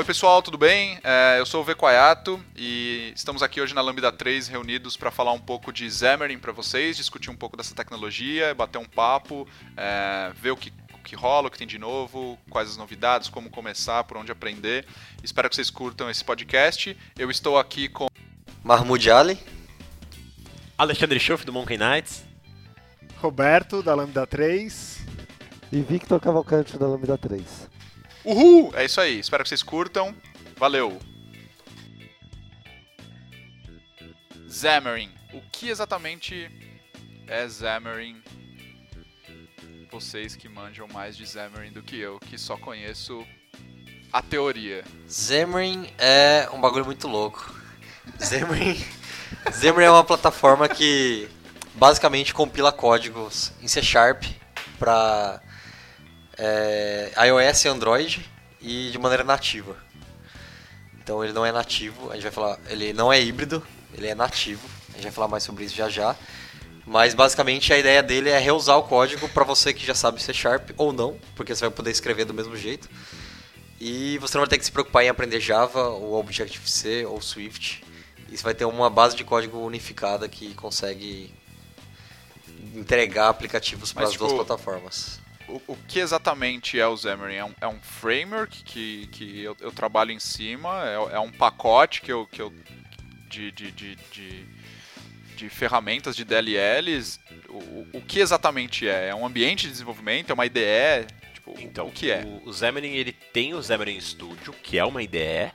Oi pessoal, tudo bem? É, eu sou o Vecoayato e estamos aqui hoje na Lambda 3 reunidos para falar um pouco de Xamarin para vocês, discutir um pouco dessa tecnologia, bater um papo, é, ver o que, o que rola, o que tem de novo, quais as novidades, como começar, por onde aprender. Espero que vocês curtam esse podcast. Eu estou aqui com Mahmoud Ali, Alexandre Schuff do Monkey Knights, Roberto da Lambda 3 e Victor Cavalcante da Lambda 3. Uhul! É isso aí, espero que vocês curtam. Valeu! Xamarin. O que exatamente é Xamarin? Vocês que manjam mais de Xamarin do que eu, que só conheço a teoria. Xamarin é um bagulho muito louco. Xamarin, Xamarin é uma plataforma que basicamente compila códigos em C Sharp para é, iOS e Android e de maneira nativa. Então ele não é nativo, a gente vai falar, ele não é híbrido, ele é nativo. A gente vai falar mais sobre isso já já. Mas basicamente a ideia dele é reusar o código para você que já sabe C Sharp ou não, porque você vai poder escrever do mesmo jeito. E você não vai ter que se preocupar em aprender Java ou Objective-C ou Swift. E você vai ter uma base de código unificada que consegue entregar aplicativos para as tipo, duas plataformas o, o, que exatamente é o Xamarin? É um, é um framework que, que eu, eu trabalho em cima, é, é, um pacote que eu, que eu de, de, de, de, de ferramentas de DLLs. O, o, que exatamente é? É um ambiente de desenvolvimento? É uma IDE? Tipo, então, o que é? O, o Xamarin ele tem o Xamarin Studio, que é uma IDE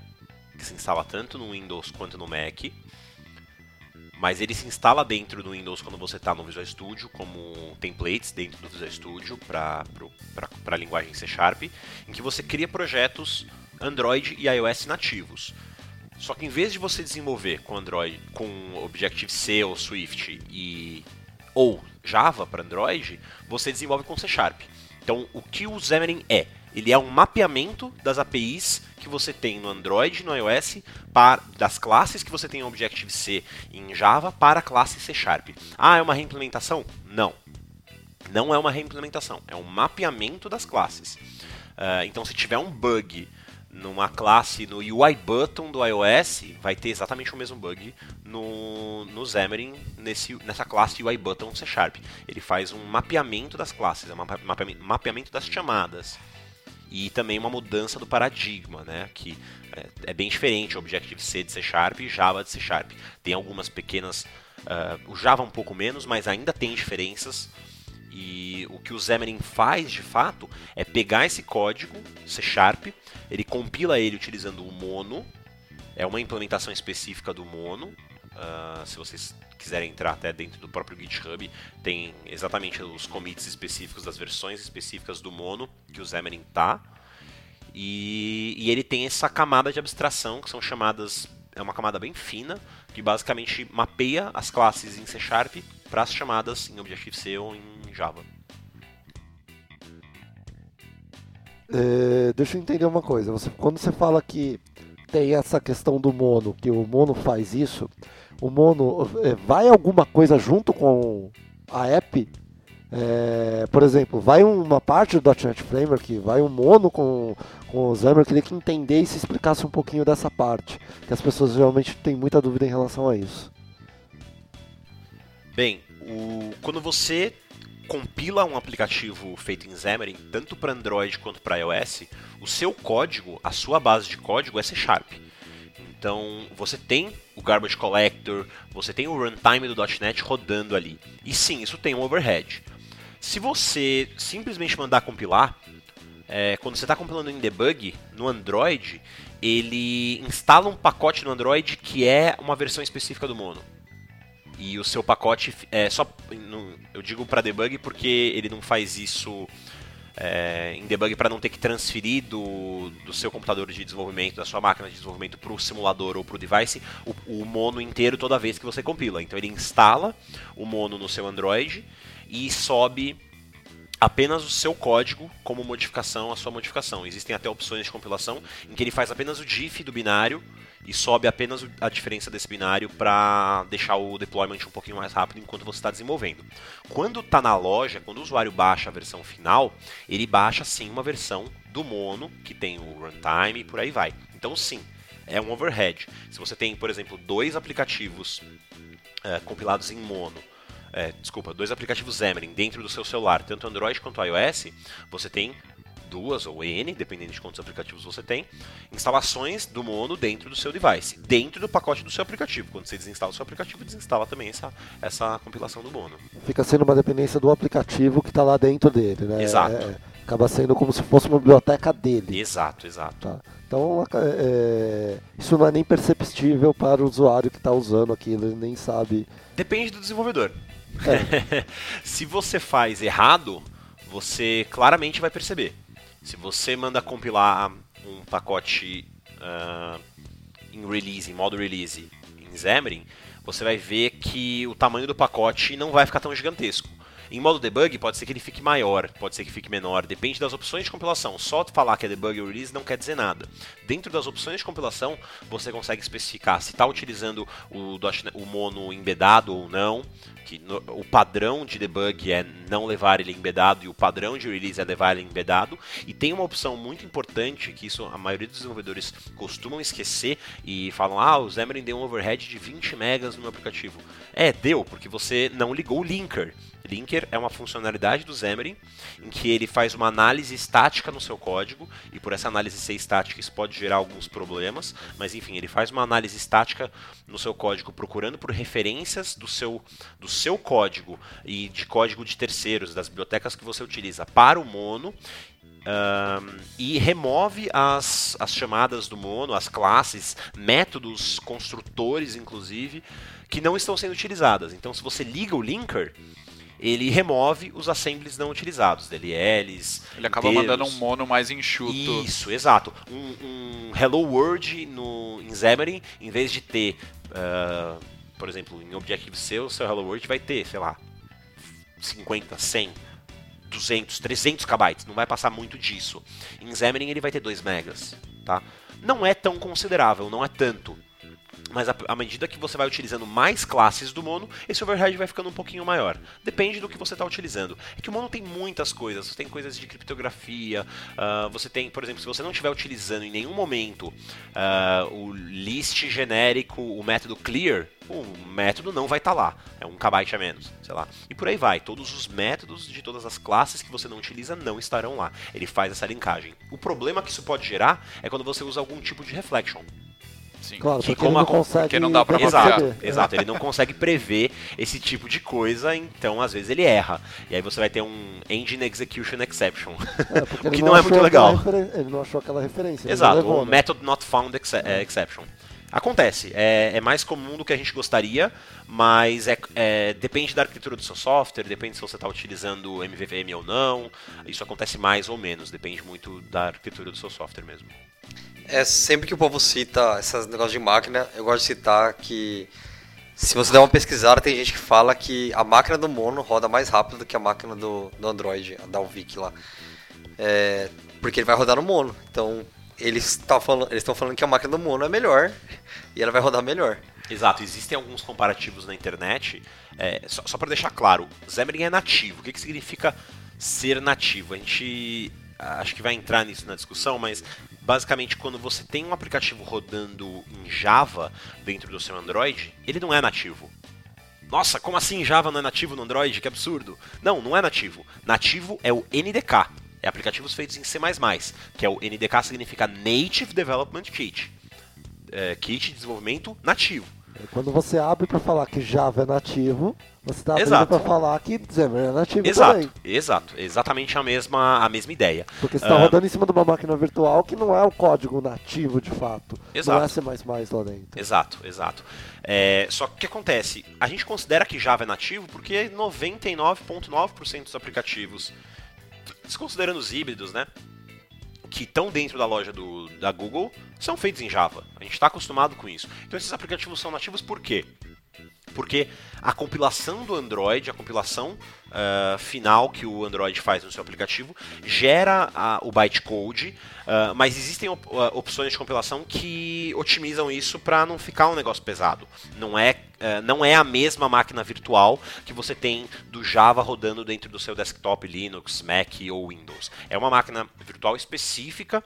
que se instala tanto no Windows quanto no Mac mas ele se instala dentro do Windows quando você está no Visual Studio, como templates dentro do Visual Studio para a linguagem C Sharp, em que você cria projetos Android e iOS nativos. Só que em vez de você desenvolver com Android, com Objective-C ou Swift e ou Java para Android, você desenvolve com C Sharp. Então, o que o Xamarin é? Ele é um mapeamento das APIs que você tem no Android no iOS, para, das classes que você tem em Objective-C em Java para a classe C Sharp. Ah, é uma reimplementação? Não. Não é uma reimplementação, é um mapeamento das classes. Uh, então, se tiver um bug numa classe no UI button do iOS, vai ter exatamente o mesmo bug no, no Xamarin nesse, nessa classe UI button C Sharp. Ele faz um mapeamento das classes, é um mapeamento das chamadas e também uma mudança do paradigma, né? Que é, é bem diferente o Objective-C de C Sharp e Java de C Sharp. Tem algumas pequenas. Uh, o Java um pouco menos, mas ainda tem diferenças. E o que o Xamarin faz de fato é pegar esse código C Sharp, ele compila ele utilizando o Mono, é uma implementação específica do Mono. Uh, se vocês quiserem entrar até dentro do próprio GitHub, tem exatamente os commits específicos das versões específicas do Mono que o Xamarin tá. E, e ele tem essa camada de abstração que são chamadas é uma camada bem fina que basicamente mapeia as classes em C Sharp para as chamadas em Objective-C ou em Java. É, deixa eu entender uma coisa. Você, quando você fala que tem essa questão do mono, que o mono faz isso, o mono é, vai alguma coisa junto com a app? É, por exemplo, vai uma parte do .NET Framework, vai um mono com, com o Xamarin, eu queria que entender e se explicasse um pouquinho dessa parte, que as pessoas geralmente têm muita dúvida em relação a isso. Bem, o, quando você compila um aplicativo feito em Xamarin, tanto para Android quanto para iOS, o seu código, a sua base de código é C Sharp. Então você tem o Garbage Collector, você tem o runtime do .NET rodando ali. E sim, isso tem um overhead. Se você simplesmente mandar compilar, é, quando você está compilando em debug no Android, ele instala um pacote no Android que é uma versão específica do Mono. E o seu pacote é só. Eu digo para debug porque ele não faz isso é, em debug para não ter que transferir do, do seu computador de desenvolvimento, da sua máquina de desenvolvimento para o simulador ou para o device o, o mono inteiro toda vez que você compila. Então ele instala o mono no seu Android e sobe apenas o seu código como modificação, a sua modificação. Existem até opções de compilação em que ele faz apenas o diff do binário e sobe apenas a diferença desse binário para deixar o deployment um pouquinho mais rápido enquanto você está desenvolvendo. Quando está na loja, quando o usuário baixa a versão final, ele baixa sim uma versão do mono que tem o runtime e por aí vai. Então sim, é um overhead. Se você tem, por exemplo, dois aplicativos é, compilados em mono, é, desculpa, dois aplicativos Xamarin dentro do seu celular, tanto Android quanto iOS, você tem duas ou N, dependendo de quantos aplicativos você tem, instalações do mono dentro do seu device, dentro do pacote do seu aplicativo. Quando você desinstala o seu aplicativo, desinstala também essa, essa compilação do mono. Fica sendo uma dependência do aplicativo que está lá dentro dele, né? Exato. É, acaba sendo como se fosse uma biblioteca dele. Exato, exato. Tá. Então, é, isso não é nem perceptível para o usuário que está usando aquilo, ele nem sabe. Depende do desenvolvedor. Se você faz errado, você claramente vai perceber. Se você manda compilar um pacote ah, em release, em modo release, em Xamarin, você vai ver que o tamanho do pacote não vai ficar tão gigantesco. Em modo debug, pode ser que ele fique maior, pode ser que fique menor, depende das opções de compilação. Só falar que é debug ou release não quer dizer nada. Dentro das opções de compilação, você consegue especificar se está utilizando o, o mono embedado ou não, que no- o padrão de debug é não levar ele embedado e o padrão de release é levar ele embedado. E tem uma opção muito importante que isso a maioria dos desenvolvedores costumam esquecer e falam: "Ah, o Xamarin deu um overhead de 20 megas no meu aplicativo". É, deu, porque você não ligou o linker. Linker é uma funcionalidade do Xamarin em que ele faz uma análise estática no seu código e por essa análise ser estática isso pode gerar alguns problemas, mas enfim, ele faz uma análise estática no seu código procurando por referências do seu do seu código e de código de terceiros, das bibliotecas que você utiliza para o mono Ahn, e remove as, as chamadas do mono, as classes, métodos, construtores, inclusive, que não estão sendo utilizadas. Então, se você liga o linker, ele remove os assemblies não utilizados, DLLs. Ele acaba inteiros. mandando um mono mais enxuto. Isso, exato. Um, um Hello World no, em Xamarin, em vez de ter, ah, por exemplo, em Objective-C, o seu Hello World vai ter, sei lá, 50, 100, 200, 300 KB, não vai passar muito disso. Em Xamarin ele vai ter 2 megas, tá? Não é tão considerável, não é tanto. Mas à medida que você vai utilizando mais classes do mono, esse overhead vai ficando um pouquinho maior. Depende do que você está utilizando. É que o mono tem muitas coisas. Você tem coisas de criptografia. ah, você tem, por exemplo, se você não estiver utilizando em nenhum momento ah, o list genérico, o método clear, o método não vai estar lá. É um kbyte a menos, sei lá. E por aí vai. Todos os métodos de todas as classes que você não utiliza não estarão lá. Ele faz essa linkagem. O problema que isso pode gerar é quando você usa algum tipo de reflection. Sim. Claro, Que porque como ele não a- consegue. porque não dá pra Exato, exato. Ele não consegue prever esse tipo de coisa, então às vezes ele erra. E aí você vai ter um Engine Execution Exception. É, o que não é achou muito legal. referen- Ele não achou aquela referência. não Exato, levou, um né? Method Not Found exe- é, Exception. Acontece, é, é mais comum do que a gente gostaria, mas é, é- depende da arquitetura do seu software, depende se você está utilizando MVVM ou não. Isso acontece mais ou menos, depende muito da arquitetura do seu software mesmo. É sempre que o povo cita esses negócios de máquina, eu gosto de citar que se você der uma pesquisada, tem gente que fala que a máquina do Mono roda mais rápido do que a máquina do, do Android, a da Alvic lá. É, porque ele vai rodar no Mono. Então, eles tá falando, estão falando que a máquina do Mono é melhor e ela vai rodar melhor. Exato, existem alguns comparativos na internet. é, só só para deixar claro, Xamarin é nativo. O que, que significa ser nativo? A gente acho que vai entrar nisso na discussão, mas basicamente quando você tem um aplicativo rodando em Java dentro do seu Android, ele não é nativo. Nossa, como assim Java não é nativo no Android? Que absurdo. Não, não é nativo. Nativo é o NDK. É aplicativos feitos em C++, que é o NDK significa Native Development Kit. É, kit de desenvolvimento nativo. Quando você abre para falar que Java é nativo, você abrindo Exato. para falar que Xamarin é nativo Exato, também. exato. Exatamente a mesma, a mesma ideia. Porque você está Ah. rodando em cima de uma máquina virtual que não é o código nativo de fato. Exato. Não é C++ lá dentro. Exato, exato. É, só que o que acontece? A gente considera que Java é nativo porque 99,9% dos aplicativos, desconsiderando os híbridos, né? Que estão dentro da loja do, da Google, são feitos em Java. A gente está acostumado com isso. Então esses aplicativos são nativos por quê? Porque a compilação do Android, a compilação uh, final que o Android faz no seu aplicativo, gera uh, o bytecode, uh, mas existem op opções de compilação que otimizam isso para não ficar um negócio pesado. Não é, não é a mesma máquina virtual que você tem do Java rodando dentro do seu desktop Linux, Mac ou Windows. É uma máquina virtual específica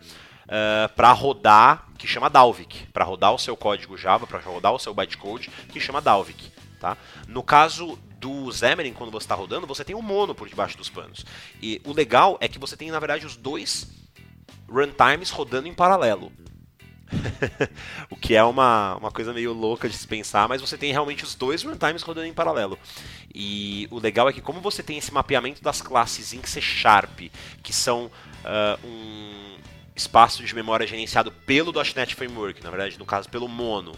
uh, para rodar, que chama Dalvik, para rodar o seu código Java, para rodar o seu bytecode, que chama Dalvik. Tá? No caso do Xamarin, quando você está rodando, você tem o um mono por debaixo dos panos. E o legal é que você tem, na verdade, os dois runtimes rodando em paralelo. o que é uma, uma coisa meio louca de se pensar, mas você tem realmente os dois runtimes rodando em paralelo. E o legal é que, como você tem esse mapeamento das classes em C Sharp, que são uh, um espaço de memória gerenciado pelo .NET Framework, na verdade, no caso, pelo Mono.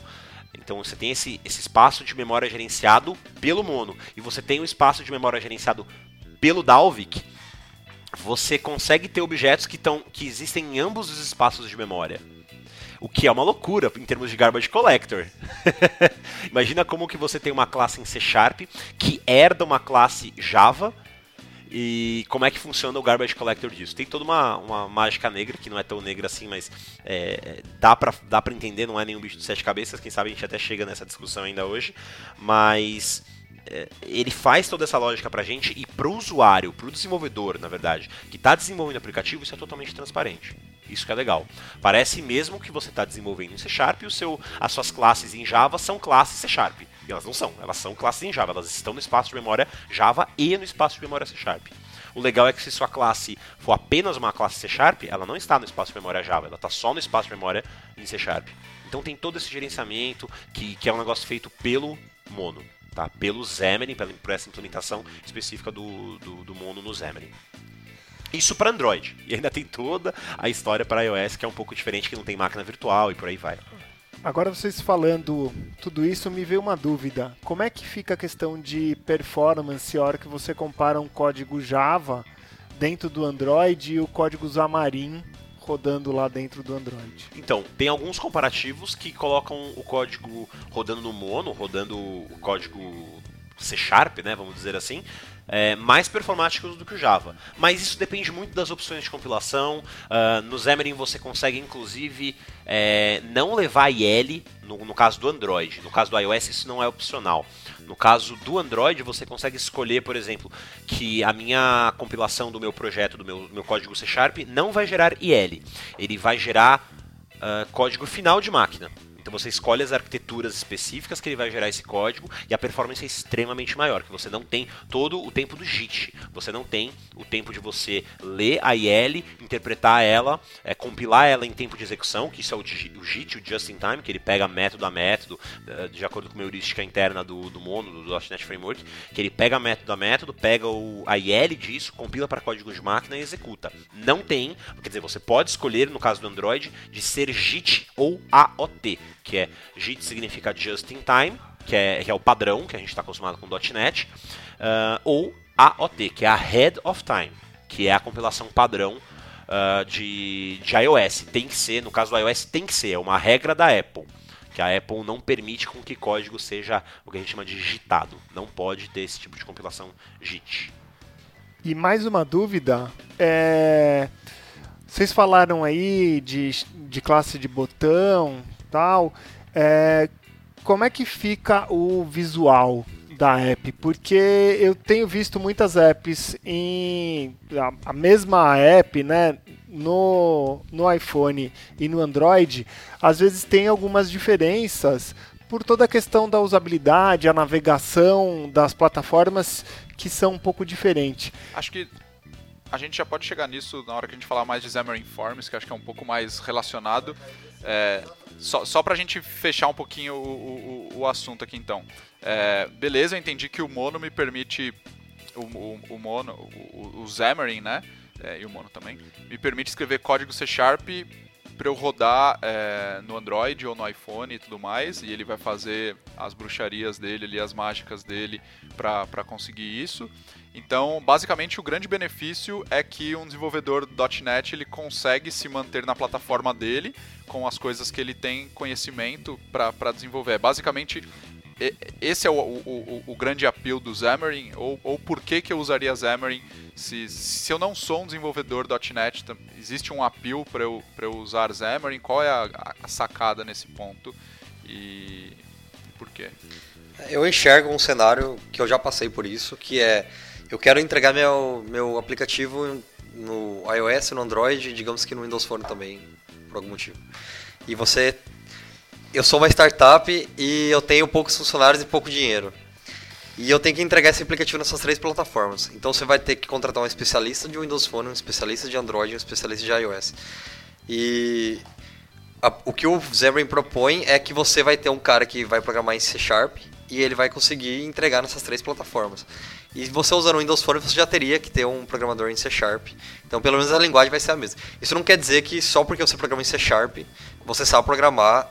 Então você tem esse, esse espaço de memória gerenciado pelo Mono e você tem o espaço de memória gerenciado pelo Dalvik. Você consegue ter objetos que, tão, que existem em ambos os espaços de memória. O que é uma loucura em termos de garbage collector. Imagina como que você tem uma classe em C Sharp que herda uma classe Java e como é que funciona o Garbage Collector disso? Tem toda uma, uma mágica negra, que não é tão negra assim, mas é, dá, pra, dá pra entender, não é nenhum bicho de sete cabeças, quem sabe a gente até chega nessa discussão ainda hoje, mas é, ele faz toda essa lógica pra gente e pro usuário, pro desenvolvedor, na verdade, que está desenvolvendo o aplicativo, isso é totalmente transparente. Isso que é legal. Parece mesmo que você está desenvolvendo em C Sharp e o seu, as suas classes em Java são classes C Sharp. Elas não são, elas são classes em Java, elas estão no espaço de memória Java e no espaço de memória C Sharp. O legal é que se sua classe for apenas uma classe C Sharp, ela não está no espaço de memória Java, ela está só no espaço de memória em C Sharp. Então tem todo esse gerenciamento que, que é um negócio feito pelo Mono, tá? pelo Xamarin, por essa implementação específica do, do, do Mono no Xamarin. Isso para Android. E ainda tem toda a história para iOS que é um pouco diferente, que não tem máquina virtual e por aí vai. Agora vocês falando tudo isso, me veio uma dúvida. Como é que fica a questão de performance a hora que você compara um código Java dentro do Android e o código Xamarin rodando lá dentro do Android? Então, tem alguns comparativos que colocam o código rodando no mono, rodando o código C Sharp, né, vamos dizer assim, é, mais performáticos do que o Java. Mas isso depende muito das opções de compilação. Uh, no Xamarin você consegue, inclusive, é, não levar IL no, no, caso do Android. No caso do iOS isso não é opcional. No caso do Android você consegue escolher, por exemplo, que a minha compilação do meu projeto, do meu, meu código C Sharp, não vai gerar IL. Ele vai gerar uh, código final de máquina. Então você escolhe as arquiteturas específicas que ele vai gerar esse código e a performance é extremamente maior, que você não tem todo o tempo do JIT. Você não tem o tempo de você ler a IL, interpretar ela, é, compilar ela em tempo de execução, que isso é o, JIT, o Just in Time, que ele pega método a método, eh, de acordo com a heurística interna do, do Mono, do .NET Framework, que ele pega método a método, pega o, a IL disso, compila para código de máquina e executa. Não tem, quer dizer, você pode escolher, no caso do Android, de ser JIT ou AOT que é JIT significa Just in Time, que é, que é o padrão que a gente está acostumado com .NET, uh, ou AOT, que é Ahead of Time, que é a compilação padrão uh, de, de iOS. Tem que ser, no caso do iOS, tem que ser, é uma regra da Apple que a Apple não permite com que código seja o que a gente chama de digitado. Não pode ter esse tipo de compilação JIT. E mais uma dúvida, é... vocês falaram aí de, de classe de botão, tal, é, como é que fica o visual da app? Porque eu tenho visto muitas apps em a, a mesma app, né, no, no iPhone e no Android, às vezes tem algumas diferenças por toda a questão da usabilidade, a navegação das plataformas que são um pouco diferentes. Acho que a gente já pode chegar nisso na hora que a gente falar mais de Xamarin Forms, que acho que é um pouco mais relacionado. É, só, só pra gente fechar um pouquinho o, o, o assunto aqui então. É, beleza, eu entendi que o Mono me permite. O, o, o Mono, o, o Xamarin, né? É, e o Mono também. Me permite escrever código C Sharp para eu rodar é, no Android ou no iPhone e tudo mais, e ele vai fazer as bruxarias dele ali, as mágicas dele para conseguir isso. Então, basicamente, o grande benefício é que um desenvolvedor .NET ele consegue se manter na plataforma dele com as coisas que ele tem conhecimento para desenvolver. Basicamente, esse é o, o, o- o grande appeal do Xamarin? Ou, ou por que, que eu usaria Xamarin? Se, se eu não sou um desenvolvedor .NET, existe um appeal para eu, eu usar Xamarin? Qual é a, a sacada nesse ponto? E por quê? Eu enxergo um cenário que eu já passei por isso, que é eu quero entregar meu, meu aplicativo no iOS, no Android, digamos que no Windows Phone também, por algum motivo. E você eu sou uma startup e eu tenho poucos funcionários e pouco dinheiro. E eu tenho que entregar esse aplicativo nessas três plataformas. Então você vai ter que contratar um especialista de Windows Phone, um especialista de Android um especialista de iOS. E a- o que o Xamarin propõe é que você vai ter um cara que vai programar em C Sharp e ele vai conseguir entregar nessas três plataformas. E você usando o Windows Phone, você já teria que ter um programador em C Sharp. Então, pelo menos a linguagem vai ser a mesma. Isso não quer dizer que só porque você programa em C Sharp, você sabe programar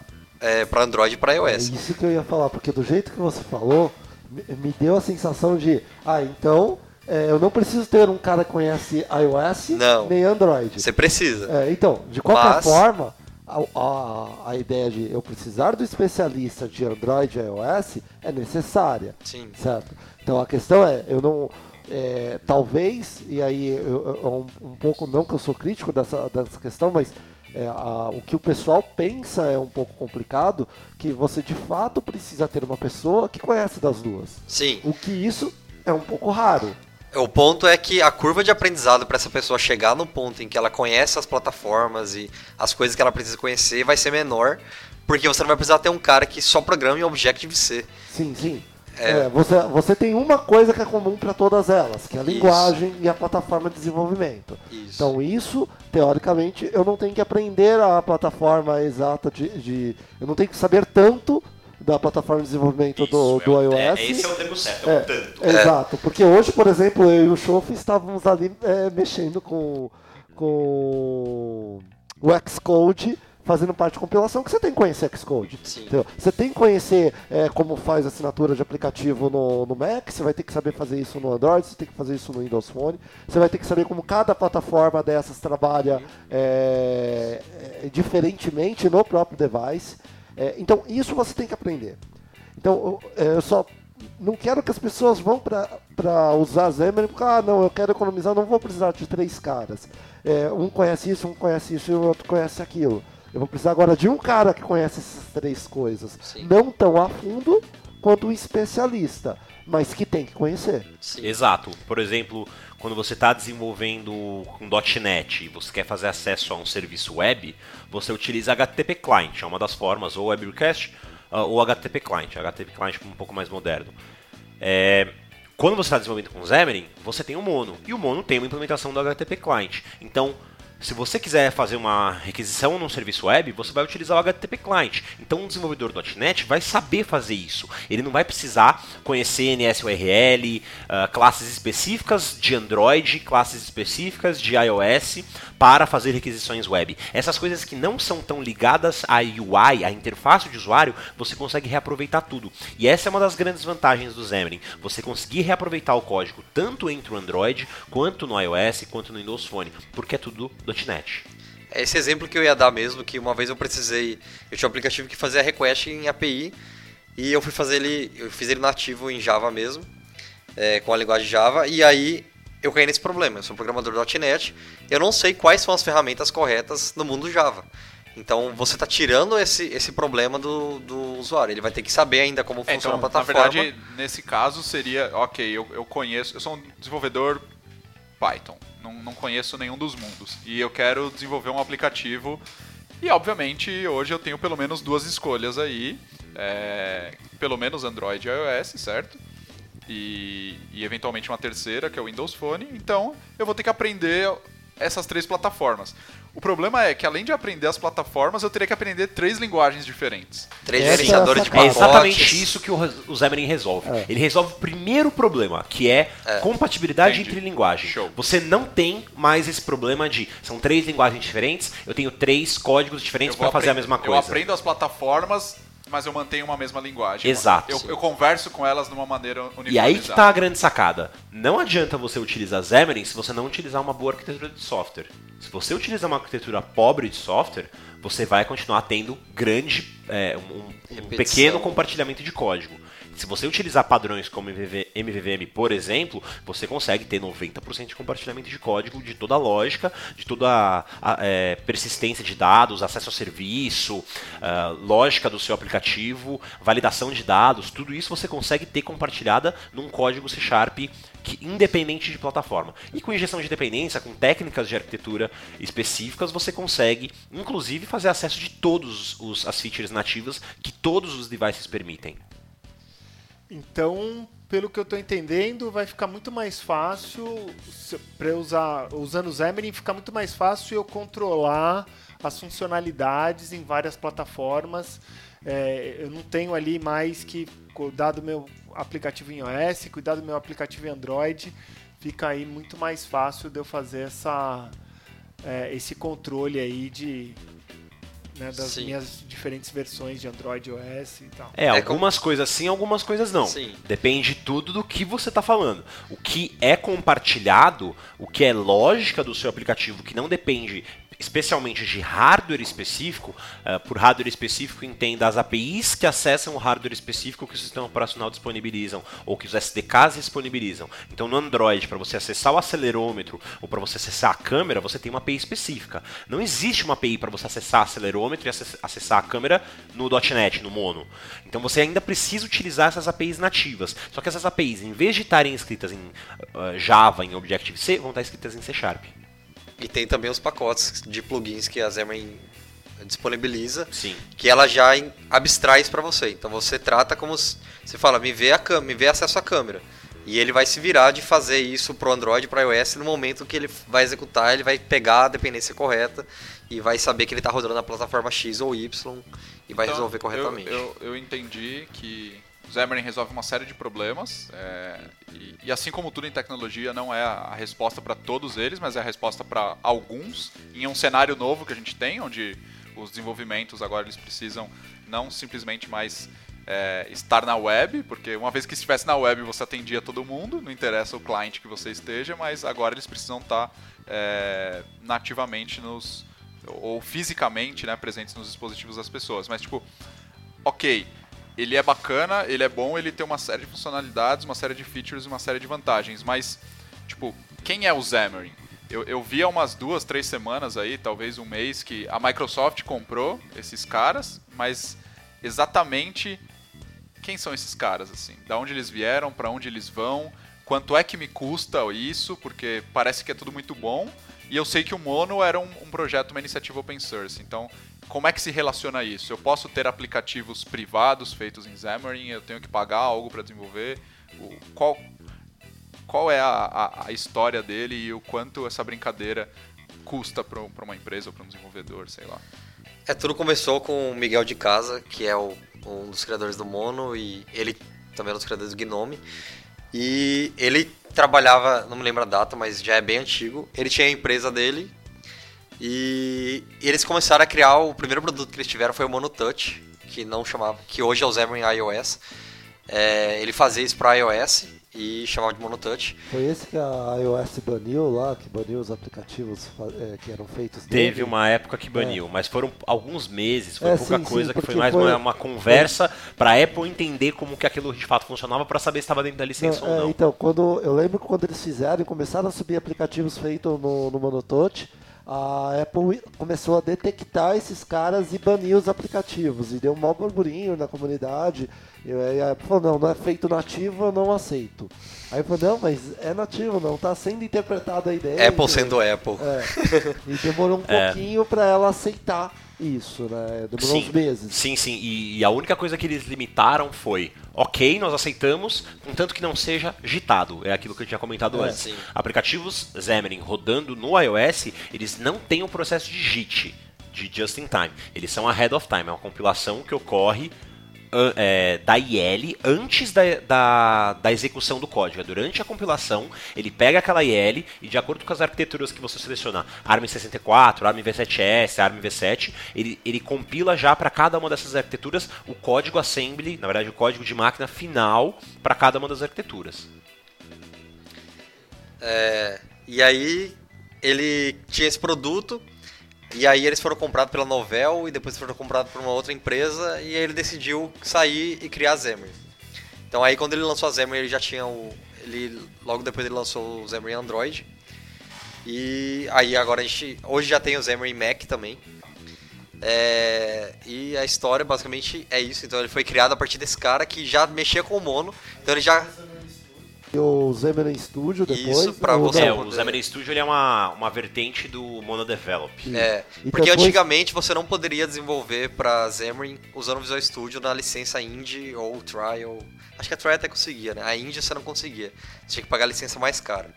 para Android e para É iOS. isso que eu ia falar, porque do jeito que você falou, me, me deu a sensação de, ah, então é, eu não preciso ter um cara que conhece iOS Não. nem Android. Você precisa. É, então, de qualquer Mas- forma, a, a, a ideia de eu precisar do especialista de Android e iOS é necessária, Sim. certo? Então a questão é, eu não. é, talvez, e aí eu, eu- um, um pouco, não que eu sou crítico dessa, dessa questão, mas é, a- o que o pessoal pensa é um pouco complicado, que você de fato precisa ter uma pessoa que conhece das duas. Sim. O que isso é um pouco raro. O ponto é que a curva de aprendizado para essa pessoa chegar no ponto em que ela conhece as plataformas e as coisas que ela precisa conhecer vai ser menor, porque você não vai precisar ter um cara que só programa em Objective-C. Sim, sim. É. É, você, você tem uma coisa que é comum para todas elas, que é a Isso. linguagem e a plataforma de desenvolvimento. Isso. Então isso, teoricamente, eu não tenho que aprender a plataforma exata de. de- eu não tenho que saber tanto da plataforma de desenvolvimento do, Isso, do é o- iOS. é- esse é o termo certo, é, É, um tanto. Exato, porque hoje, por exemplo, eu e o Chof estávamos ali é, mexendo com, com o Xcode, fazendo parte de compilação, que você tem que conhecer Xcode. Entendeu? Você tem que conhecer é, como faz assinatura de aplicativo no, no Mac, você vai ter que saber fazer isso no Android, você tem que fazer isso no Windows Phone, você vai ter que saber como cada plataforma dessas trabalha é, é, diferentemente no próprio device. É, então, isso você tem que aprender. Então, eu, eu só não quero que as pessoas vão para usar Xamarin porque, ah, não, eu quero economizar, não vou precisar de três caras. É, um conhece isso, um conhece isso e o outro conhece aquilo. Eu vou precisar agora de um cara que conhece essas três coisas. Sim. Não tão a fundo quanto um especialista, mas que tem que conhecer. Sim. Exato. Por exemplo, quando você está desenvolvendo com .NET e você quer fazer acesso a um serviço web, você utiliza HTTP Client, é uma das formas, ou Web Request ah, ou HTTP Client, HTTP Client um pouco mais moderno. É, quando você está desenvolvendo com Xamarin, você tem o Mono, e o Mono tem uma implementação do HTTP Client. Então, se você quiser fazer uma requisição num serviço web, você vai utilizar o HTTP Client. Então, um desenvolvedor .NET vai saber fazer isso. Ele não vai precisar conhecer NSURL, ah, classes específicas de Android, classes específicas de iOS para fazer requisições web. Essas coisas que não são tão ligadas à UI, à interface de usuário, você consegue reaproveitar tudo. E essa é uma das grandes vantagens do Xamarin. Você conseguir reaproveitar o código tanto entre o Android, quanto no iOS, quanto no Windows Phone, porque é tudo .NET. É esse exemplo que eu ia dar mesmo, que uma vez eu precisei, eu tinha um aplicativo que fazia request em API e eu fui fazer ele, eu fiz ele nativo em Java mesmo, é, com a linguagem Java, e aí eu caí nesse problema. Eu sou programador .NET, eu não sei quais são as ferramentas corretas no mundo Java. Então você está tirando esse, esse problema do, do usuário. Ele vai ter que saber ainda como É, funciona então, a na plataforma. verdade, nesse caso seria, ok, eu, eu conheço, eu sou um desenvolvedor Python, não, não conheço nenhum dos mundos, e eu quero desenvolver um aplicativo, e obviamente hoje eu tenho pelo menos duas escolhas aí, é, pelo menos Android e iOS, certo? E, e eventualmente uma terceira, que é o Windows Phone, então eu vou ter que aprender essas três plataformas. O problema é que além de aprender as plataformas, eu teria que aprender três linguagens diferentes. Três Essa é gerenciadores de sacada. É pacotes. exatamente isso que o, o Xamarin resolve. É. Ele resolve o primeiro problema, que é, compatibilidade Entendi. entre linguagem. Show. Você não tem mais esse problema de são três linguagens diferentes, eu tenho três códigos diferentes Eu para fazer a mesma Eu coisa. aprendo as plataformas, mas eu mantenho uma mesma linguagem. Exato. Eu, eu converso com elas de uma maneira uniformizada. E aí que tá a grande sacada. Não adianta você utilizar Xamarin se você não utilizar uma boa arquitetura de software. Se você utilizar uma arquitetura pobre de software, você vai continuar tendo grande, é, um, um pequeno compartilhamento de código. Se você utilizar padrões como MVV, MVVM, por exemplo, você consegue ter 90% de compartilhamento de código de toda a lógica, de toda a, a é, persistência de dados, acesso ao serviço, uh, lógica do seu aplicativo, validação de dados, tudo isso você consegue ter compartilhada num código C Sharp que, independente de plataforma. E com injeção de dependência, com técnicas de arquitetura específicas, você consegue, inclusive, fazer acesso de todas as features nativas que todos os devices permitem. Então, pelo que eu estou entendendo, vai ficar muito mais fácil para usar usando o Xamarin, fica muito mais fácil eu controlar as funcionalidades em várias plataformas. É, eu não tenho ali mais que cuidar do meu aplicativo em iOS, cuidar do meu aplicativo em Android. Fica aí muito mais fácil de eu fazer essa, é, esse controle aí de, né, das sim. minhas diferentes versões de Android OS e tal. É, é algumas como... coisas sim, algumas coisas não. Sim. Depende tudo do que você está falando. O que é compartilhado, o que é lógica do seu aplicativo, que não depende especialmente de hardware específico, uh, por hardware específico entenda as APIs que acessam o hardware específico que o sistema operacional disponibilizam ou que os SDKs disponibilizam. Então no Android, para você acessar o acelerômetro ou para você acessar a câmera, você tem uma API específica. Não existe uma API para você acessar acelerômetro e acessar a câmera no .NET, no Mono. Então você ainda precisa utilizar essas APIs nativas. Só que essas APIs, em vez de estarem escritas em uh, Java, em Objective-C, vão estar escritas em C Sharp. E tem também os pacotes de plugins que a Xamarin disponibiliza, Sim. que ela já abstrai isso para você. Então você trata como se, você fala, me vê a câmera, me vê acesso à câmera. E ele vai se virar de fazer isso pro Android, para iOS, no momento que ele vai executar, ele vai pegar a dependência correta e vai saber que ele está rodando na plataforma X ou Y e vai então, resolver corretamente. Eu, eu, eu entendi que Xamarin resolve uma série de problemas é, e, e, assim como tudo em tecnologia não é a resposta para todos eles, mas é a resposta para alguns em um cenário novo que a gente tem, onde os desenvolvimentos agora eles precisam não simplesmente mais é, estar na web, porque uma vez que estivesse na web você atendia todo mundo, não interessa o cliente que você esteja, mas agora eles precisam estar é, nativamente nos ou fisicamente né, presentes nos dispositivos das pessoas. Mas tipo, ok, ele é bacana, ele é bom, ele tem uma série de funcionalidades, uma série de features e uma série de vantagens, mas, tipo, quem é o Xamarin? Eu, eu vi há umas duas, três semanas aí, talvez um mês, que a Microsoft comprou esses caras, mas exatamente quem são esses caras, assim? Da onde eles vieram, para onde eles vão, quanto é que me custa isso, porque parece que é tudo muito bom, e eu sei que o Mono era um, um projeto, uma iniciativa open source, então como é que se relaciona isso? Eu posso ter aplicativos privados feitos em Xamarin, eu tenho que pagar algo para desenvolver? O, qual, qual é a, a, a, história dele e o quanto essa brincadeira custa para uma empresa ou para um desenvolvedor, sei lá? É, tudo começou com o Miguel de Casa, que é o, um dos criadores do Mono e ele também é um dos criadores do Gnome. E ele trabalhava, não me lembro a data, mas já é bem antigo. Ele tinha a empresa dele e, eles começaram a criar o primeiro produto que eles tiveram foi o Mono Touch, que não chamava, que hoje é o Xamarin iOS. É, ele fazia isso para iOS e chamava de Mono Touch. Foi esse que a iOS baniu lá, que baniu os aplicativos é, que eram feitos Teve dele. uma época que baniu, é. mas foram alguns meses, foi é, pouca sim, coisa, sim, que foi mais foi... Uma, uma, conversa para a Apple entender como que aquilo de fato funcionava para saber se estava dentro da licença não, ou é, não. Então, quando, eu lembro que quando eles fizeram e começaram a subir aplicativos feitos no, no Mono Touch, a Apple começou a detectar esses caras e banir os aplicativos. E deu um mau burburinho na comunidade. E a Apple falou, não, não é feito nativo, eu não aceito. Aí falou, não, mas é nativo, não está sendo interpretado a ideia. Apple sendo Apple. É. E demorou um é. pouquinho para ela aceitar isso, né? Demorou sim, uns meses. Sim, sim. E, e, a única coisa que eles limitaram foi, ok, nós aceitamos, contanto que não seja gitado. É aquilo que eu tinha comentado é, antes. Sim. Aplicativos Xamarin rodando no iOS, eles não têm o um processo de JIT, de Just in Time. Eles são ahead of time, é uma compilação que ocorre é, da IL antes da, da, da, execução do código. É durante a compilação, ele pega aquela IL e, de acordo com as arquiteturas que você selecionar, ARM64, ARM-V7S, ARM-V7, ele, ele compila já para cada uma dessas arquiteturas o código assembly, na verdade, o código de máquina final para cada uma das arquiteturas. É, e aí, ele tinha esse produto e aí eles foram comprados pela Novel e depois foram comprados por uma outra empresa e aí ele decidiu sair e criar a Xamarin. Então aí quando ele lançou a Xamarin, ele já tinha o ele logo depois ele lançou o Xamarin Android. E aí agora a gente hoje já tem o Xamarin Mac também. É, e a história basicamente é isso. Então ele foi criado a partir desse cara que já mexia com o mono. Então ele já E o Xamarin Studio depois. Isso, pra ou você É, não? o Xamarin Studio ele é uma, uma vertente do Monodevelop. É, E porque depois- antigamente você não poderia desenvolver para Xamarin usando o Visual Studio na licença Indie ou Trial. Acho que a Trial até conseguia, né? A Indie você não conseguia. Você tinha que pagar a licença mais cara.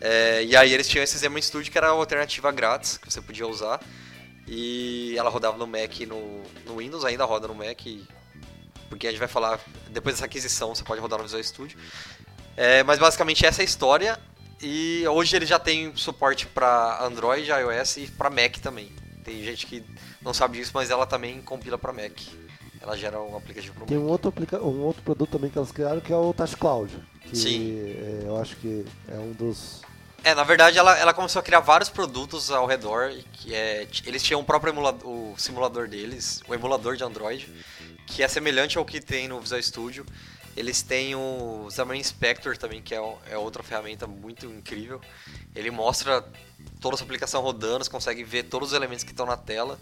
É, e aí eles tinham esse Xamarin Studio que era a alternativa grátis que você podia usar. E ela rodava no Mac e no, no Windows, ainda roda no Mac. e- Porque a gente vai falar, depois dessa aquisição você pode rodar no Visual Studio. É, mas basicamente essa é a história. E hoje ele já tem suporte para Android, iOS e para Mac também. Tem gente que não sabe disso, mas ela também compila para Mac. Ela gera um aplicativo para Tem um outro, aplica... um outro produto também que elas criaram que é o Touch Cloud. Que Sim. é, eu acho que é um dos. É, na verdade ela, ela começou a criar vários produtos ao redor. Que é, eles tinham o próprio emulador, o simulador deles, o emulador de Android, que é semelhante ao que tem no Visual Studio. Eles têm o Xamarin Inspector também, que é, é outra ferramenta muito incrível. Ele mostra toda a sua aplicação rodando, você consegue ver todos os elementos que estão na tela.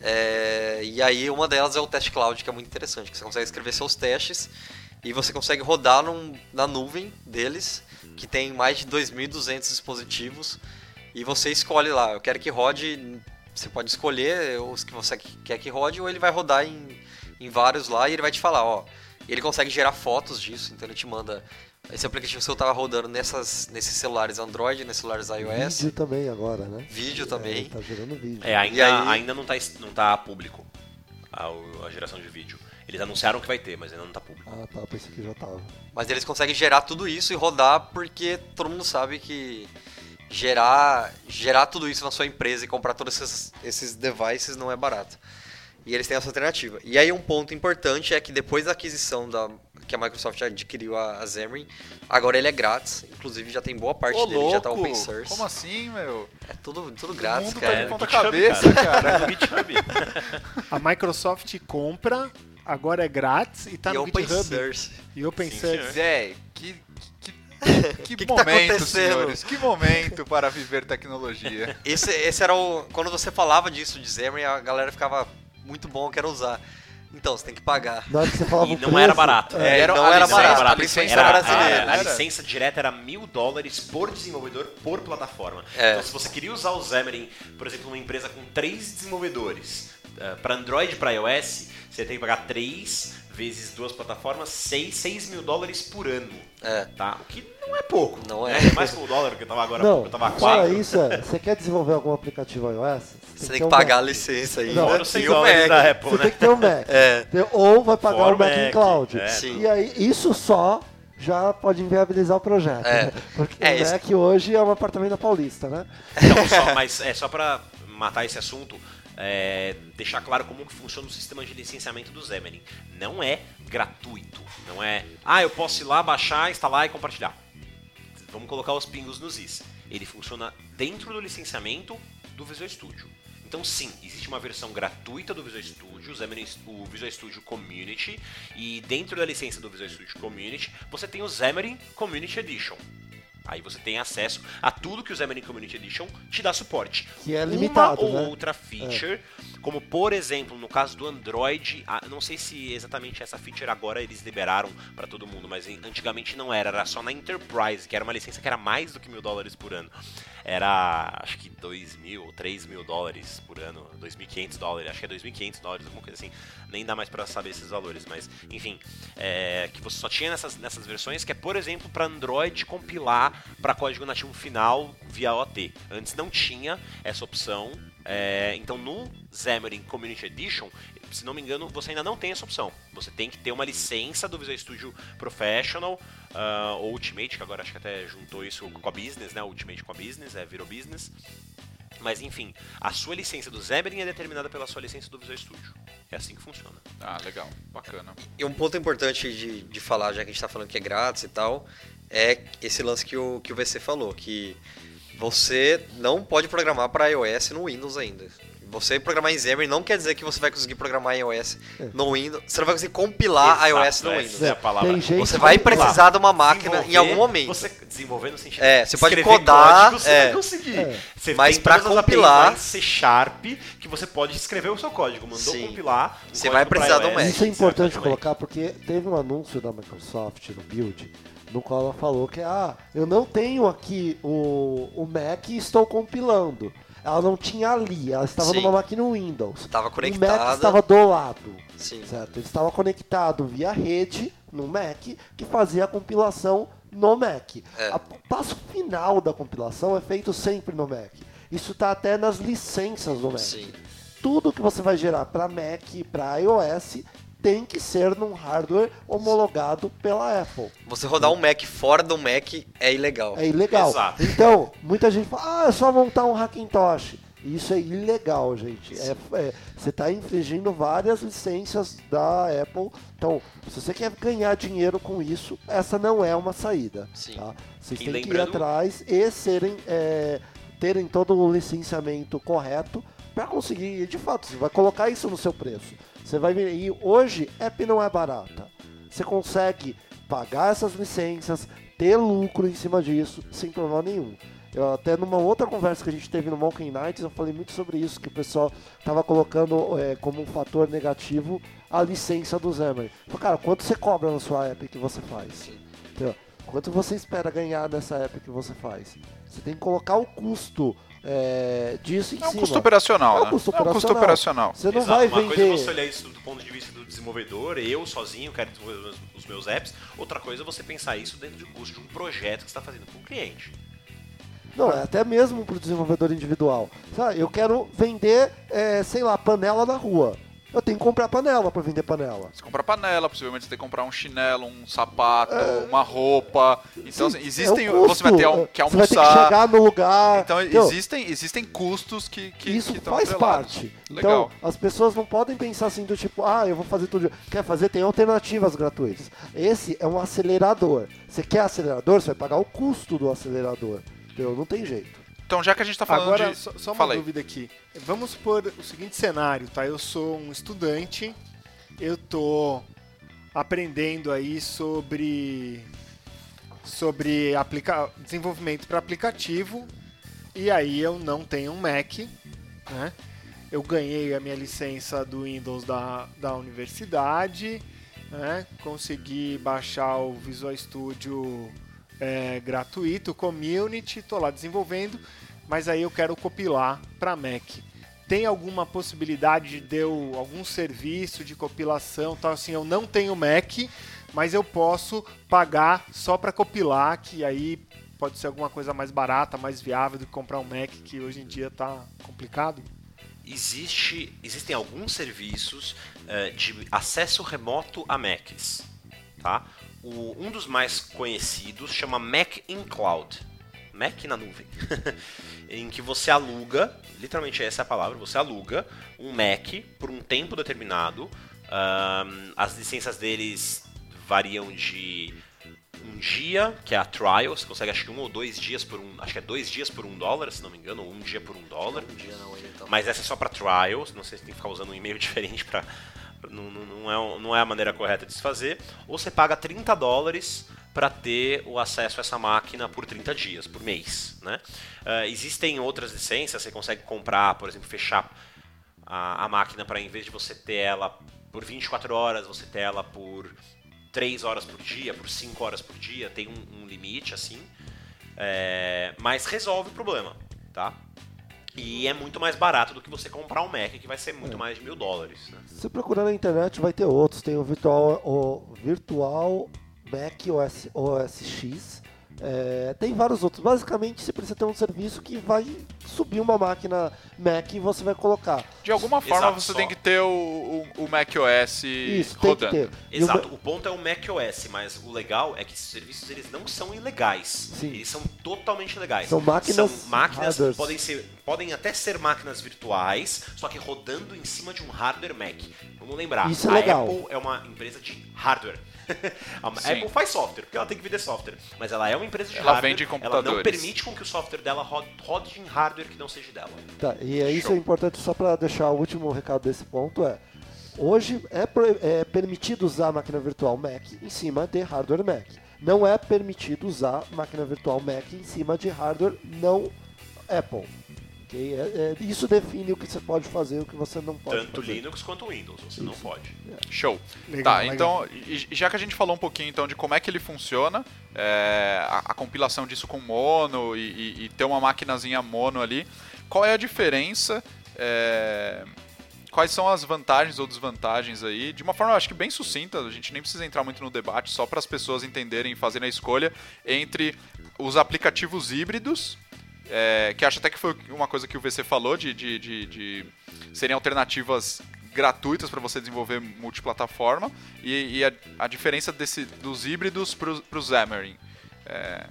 É, e aí uma delas é o Test Cloud, que é muito interessante, que você consegue escrever seus testes e você consegue rodar num- na nuvem deles, que tem mais de 2.200 dispositivos, e você escolhe lá, eu quero que rode, você pode escolher os que você quer que rode, ou ele vai rodar em, em vários lá e ele vai te falar, ó, ele consegue gerar fotos disso, então ele te manda, esse aplicativo seu tava rodando nessas, nesses celulares Android, nesses celulares iOS, Vídeo também agora, né? vídeo É, também, tá gerando vídeo. É, ainda, aí- ainda não, tá, não tá público a, a geração de vídeo. Eles anunciaram que vai ter, mas ainda não tá público. Ah, tá, pensei que já tava. Mas eles conseguem gerar tudo isso e rodar porque todo mundo sabe que gerar, gerar tudo isso na sua empresa e comprar todos esses, esses devices não é barato. E eles têm essa alternativa. E aí um ponto importante é que depois da aquisição da que a Microsoft adquiriu a, a Xamarin, agora ele é grátis. Inclusive já tem boa parte Ô, dele já tá louco! open source. Como assim, meu? É tudo, tudo o grátis, mundo cara. tá de ponta GitHub, cabeça, cara. GitHub. A Microsoft compra, agora é grátis e tá e no open GitHub. source. E open Sim, source. Zé, que, que, que, Que que tá momento, acontecendo? senhores. Que momento para viver tecnologia. Esse, esse era o. Quando você falava disso de Xamarin, a galera ficava muito bom, eu quero usar. Então, você tem que pagar. Na hora que você falava E não preço, era barato. É, Era- não a era licença- barato. a A licença Era, brasileira. a, a era? licença direta era mil dólares por desenvolvedor por plataforma. É. Então, se você queria usar o Xamarin, por exemplo, numa empresa com três desenvolvedores, para Android e para iOS, você tem que pagar três vezes duas plataformas, 6, 6 mil dólares por ano. É. Tá? O que não é pouco. Não né? é. Mais que o dólar, que eu tava agora, Não, eu tava a fora 4. isso, é, você quer desenvolver algum aplicativo iOS? Você tem que um pagar a Mac. licença aí. Não. Fora os 6 E o Mac. da Apple, Você né? tem que ter um Mac. É. Ou vai pagar Fora o Mac o em Mac, cloud. é. Sim. E aí, isso só já pode inviabilizar o projeto. É. né? Porque É, o isso- Mac hoje é um apartamento da Paulista, né? Então, só, mas é só pra matar esse assunto, é, deixar claro como que funciona o sistema de licenciamento do Xamarin. Não é gratuito, não é, ah, eu posso ir lá, baixar, instalar e compartilhar. Vamos colocar os pingos nos is. Ele funciona dentro do licenciamento do Visual Studio. Então sim, existe uma versão gratuita do Visual Studio, o Visual Studio Community, e dentro da licença do Visual Studio Community, você tem o Xamarin Community Edition. Aí você tem acesso a tudo que o Xamarin Community Edition te dá suporte. Que é limitado, Uma ou né? outra feature, como por exemplo, no caso do Android, não sei se exatamente essa feature agora eles liberaram para todo mundo, mas antigamente não era, era só na Enterprise, que era uma licença que era mais do que mil dólares por ano. Era, acho que 2 mil ou 3 mil dólares por ano, 2.500 dólares, acho que é 2.500 dólares, alguma coisa assim. Nem dá mais para saber esses valores, mas enfim, é, que você só tinha nessas, nessas versões, que é, por exemplo, para Android compilar para código nativo final via OT. Antes não tinha essa opção. é, então no Xamarin Community Edition, se não me engano, você ainda não tem essa opção. Você tem que ter uma licença do Visual Studio Professional ah, ou Ultimate, que agora acho que até juntou isso com a Business, né? Ultimate com a Business, é, virou Business. Mas enfim, a sua licença do Xamarin é determinada pela sua licença do Visual Studio. É assim que funciona. Ah, legal. Bacana. E um ponto importante de, de falar, já que a gente tá falando que é grátis e tal, é esse lance que o, que o VC falou, que você não pode programar para iOS no Windows ainda. Você programar em Xamarin não quer dizer que você vai conseguir programar em iOS no Windows. Você não vai conseguir compilar Exato, iOS no essa Windows. é a palavra. Tem gente Você vai precisar de uma máquina em algum momento. Você desenvolver no sentido É, de você pode codar, código, você é. vai conseguir. É. Você Mas as compilar- C Sharp que você pode escrever o seu código. Mandou Sim. compilar. um Você vai precisar do iOS, Mac. Isso é importante colocar porque teve um anúncio da Microsoft no Build, no qual ela falou que ah, eu não tenho aqui o, o Mac e estou compilando. Ela não tinha ali, ela estava Sim. numa máquina Windows. Estava O Mac conectada. estava do lado, Sim. certo? Ele estava conectado via rede no Mac que fazia a compilação no Mac. É. O passo final da compilação é feito sempre no Mac. Isso está até nas licenças do Mac Sim. tudo que você vai gerar para Mac e para iOS tem que ser num hardware homologado pela Apple. Você rodar um Mac fora do Mac é ilegal. É ilegal. Exato. Então, muita gente fala, ah, é só montar um Hackintosh. Isso é ilegal, gente. É, é, você está infringindo várias licenças da Apple. Então, se você quer ganhar dinheiro com isso, essa não é uma saída. Sim. Tá? Vocês E têm que ir lembrando- atrás e serem, é, terem todo o licenciamento correto para conseguir. De fato, você vai colocar isso no seu preço. Você vai ver. E hoje, app não é barata. Você consegue pagar essas licenças, ter lucro em cima disso, sem problema nenhum. Eu, até numa outra conversa que a gente teve no Monkey Nights, eu falei muito sobre isso, que o pessoal tava colocando é, como um fator negativo a licença do Xamarin. Falei, cara, quanto você cobra na sua app que você faz? Entendeu? Quanto você espera ganhar nessa app que você faz? Você tem que colocar o custo é, disso em É um cima. custo operacional, É um né? custo É um custo operacional. operacional. Você não Exato, vai uma coisa é vender. você olhar isso do ponto de vista do desenvolvedor, eu sozinho quero desenvolver os meus- apps. Outra coisa é você pensar isso dentro do custo de um projeto que você está fazendo com o cliente. Não, é até mesmo para o desenvolvedor individual. Sabe, eu quero vender, é, sei lá, panela na rua. Eu tenho que comprar panela para vender panela. Você compra panela, possivelmente você tem que comprar um chinelo, um sapato, uma roupa. Então, Sim, assim, existem. é um você vai ter al- que Você vai ter que almoçar. chegar no lugar. Então, Entendeu? existem, existem custos que, que, Isso que faz atrelados. parte. Legal. Então, as pessoas não podem pensar assim do tipo, ah, eu vou fazer tudo. Quer fazer? Tem alternativas gratuitas. Esse é um acelerador. Você quer acelerador, você vai pagar o custo do acelerador. Entendeu? Não tem jeito. Então, já que a gente tá falando Agora, de. só, só uma Fala dúvida aqui. Vamos supor o seguinte cenário, tá? Eu sou um estudante, eu tô aprendendo aí sobre sobre aplica desenvolvimento para aplicativo e aí eu não tenho um Mac, né? Eu ganhei a minha licença do Windows da, da universidade, né? Consegui baixar o Visual Studio é, gratuito, Community, estou lá desenvolvendo, mas aí eu quero compilar para Mac. Tem alguma possibilidade de eu algum serviço de compilação, tal assim, eu não tenho Mac, mas eu posso pagar só para compilar, que aí pode ser alguma coisa mais barata, mais viável do que comprar um Mac, que hoje em dia está complicado. Existe, existem alguns serviços eh, de acesso remoto a Macs. Tá? O- um dos mais conhecidos chama Mac in Cloud. Mac na nuvem. em que você aluga, literalmente essa é a palavra, você aluga um Mac por um tempo determinado. Ahn, as licenças deles variam de um dia, que é a trial, você consegue acho que um ou dois dias por um. Acho que é dois dias por um dólar, se não me engano, ou um dia por um dólar. Um dia não, então. Mas essa é só para trials, não sei se tem que ficar usando um e-mail diferente para não, não, é, não é a maneira correta de se fazer. Ou você paga 30 dólares para ter o acesso a essa máquina por 30 dias, por mês. Né? Ah, existem outras licenças, você consegue comprar, por exemplo, fechar a, a máquina para em vez de você ter ela por 24 horas, você ter ela por 3 horas por dia, por 5 horas por dia, tem um, um limite assim. É, mas resolve o problema, tá? E é muito mais barato do que você comprar um Mac, que vai ser muito mais de mil dólares. Né? Se procurar na internet vai ter outros. Tem o Virtual, o Virtual Mac OS, OS X. É, tem vários outros. Basicamente, você precisa ter um serviço que vai subir uma máquina Mac e você vai colocar. De alguma forma Exato, você só. tem que ter o, o, o macOS Isso, tem rodando. que ter. O Exato, Ma- o ponto é o macOS, mas o legal é que esses serviços eles não são ilegais. Sim. Eles são totalmente legais. São máquinas São máquinas hardwares. podem ser podem até ser máquinas virtuais, só que rodando em cima de um hardware Mac. Vamos lembrar, Isso é a legal. Apple é uma empresa de hardware. a Sim. Apple faz software, porque ela tem que vender software. Mas ela é uma empresa de Ela hardware. vende Ela não computadores. permite com que o software dela rode, em hardware que não seja dela. Tá, e é isso Show. é importante só para deixar o último recado desse ponto é hoje é, é permitido usar a máquina virtual Mac em cima de hardware Mac. Não é permitido usar máquina virtual Mac em cima de hardware não Apple. Ok? É- é- isso define o que você pode fazer e o que você não pode Tanto fazer. Linux quanto Windows, você não pode. Show. Legal, tá, legal. então, já que a gente falou um pouquinho então de como é que ele funciona, é, a, a compilação disso com mono e, e- e ter uma maquinazinha mono ali, qual é a diferença? é, quais são as vantagens ou desvantagens aí? De uma forma, eu acho que bem sucinta, a gente nem precisa entrar muito no debate, só para as pessoas entenderem e fazerem a escolha entre os aplicativos híbridos é, que acho até que foi uma coisa que o VC falou de, de, de, de serem alternativas gratuitas para você desenvolver multiplataforma e, e a, a diferença desse, dos híbridos para o Xamarin. É,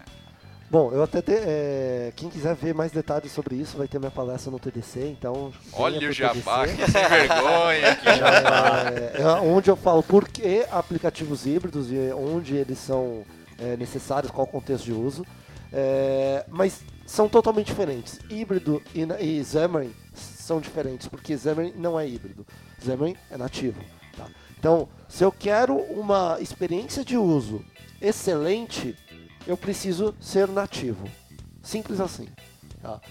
Bom, eu até te- é, quem quiser ver mais detalhes sobre isso vai ter minha palestra no TDC, então olha o jabá, que sem vergonha. É, é onde eu falo por que aplicativos híbridos e onde eles são é, necessários, qual o contexto de uso. É, mas são totalmente diferentes. Híbrido e, e Xamarin são diferentes, porque Xamarin não é híbrido. Xamarin é nativo. tá? Então, se eu quero uma experiência de uso excelente, eu preciso ser nativo. Simples assim. tá?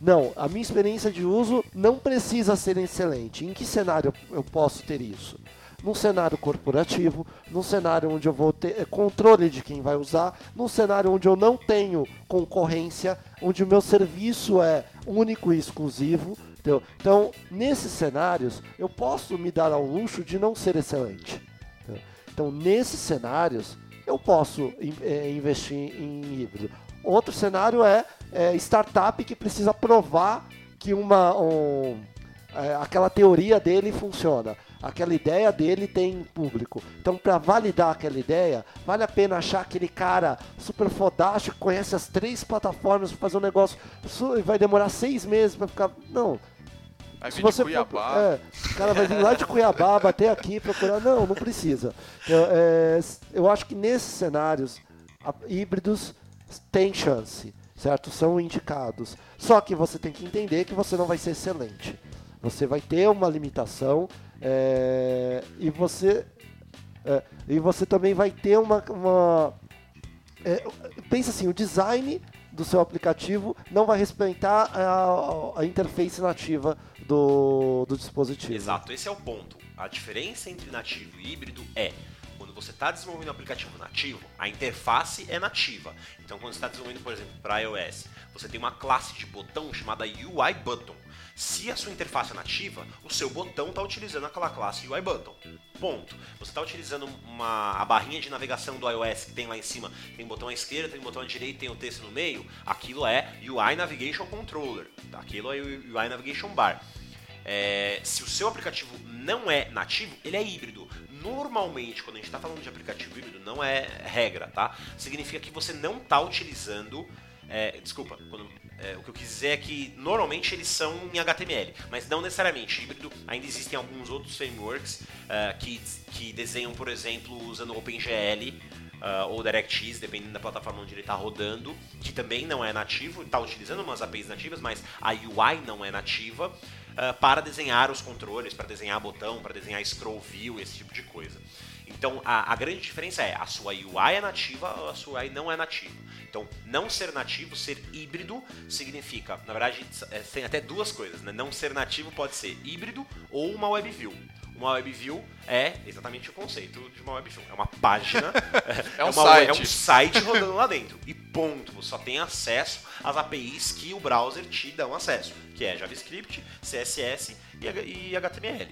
Não, a minha experiência de uso não precisa ser excelente. Em que cenário eu posso ter isso? Num cenário corporativo, num cenário onde eu vou ter eh, controle de quem vai usar, num cenário onde eu não tenho concorrência, onde o meu serviço é único e exclusivo. entendeu? Então, nesses cenários, eu posso me dar ao luxo de não ser excelente. entendeu? Então, nesses cenários, eu posso eh, investir em híbrido. Outro cenário é, é startup que precisa provar que uma, um, é, aquela teoria dele funciona, aquela ideia dele tem público. Então, para validar aquela ideia, vale a pena achar aquele cara super fodástico que conhece as três plataformas para fazer um negócio e vai demorar seis meses para ficar. Não, Vai se você Cuiabá. For, é, o cara vai vir lá de Cuiabá, bater aqui, procurar. Não, não precisa. Eu, é, eu acho que nesses cenários, a- híbridos têm chance, certo? São indicados. Só que você tem que entender que você não vai ser excelente. Você vai ter uma limitação é, e você é, e você também vai ter uma, uma é, pensa assim, o design do seu aplicativo não vai respeitar a, a interface nativa do, do dispositivo. Exato, esse é o ponto. A diferença entre nativo e híbrido é quando você está desenvolvendo um aplicativo nativo, a interface é nativa. Então, quando você está desenvolvendo, por exemplo, para iOS, você tem uma classe de botão chamada UI Button. Se a sua interface é nativa, o seu botão está utilizando aquela classe UI Button. Ponto. Você está utilizando uma, a barrinha de navegação do iOS que tem lá em cima, tem botão à esquerda, tem botão à direita, tem o texto no meio, aquilo é UI Navigation Controller. Aquilo é UI Navigation Bar. É, se o seu aplicativo não é nativo, ele é híbrido. Normalmente, quando a gente está falando de aplicativo híbrido, não é regra, tá? Significa que você não está utilizando. é, desculpa, quando- é, o que eu quis dizer é que normalmente eles são em HTML, mas não necessariamente híbrido. Ainda existem alguns outros frameworks é, que, que desenham, por exemplo, usando OpenGL ah, ou DirectX, dependendo da plataforma onde ele está rodando, que também não é nativo, está utilizando umas APIs nativas, mas a UI não é nativa, ah, para desenhar os controles, para desenhar botão, para desenhar scroll view, esse tipo de coisa. Então a, a grande diferença é a sua UI é nativa ou a sua UI não é nativa. Então não ser nativo, ser híbrido, significa, na verdade, é, tem até duas coisas, né? Não ser nativo pode ser híbrido ou uma web view. Uma web view é exatamente o conceito de uma web view. É uma página, É um uma- site. é um site rodando lá dentro. E ponto. Você só tem acesso às APIs que o browser te dão acesso, que é JavaScript, CSS e HTML.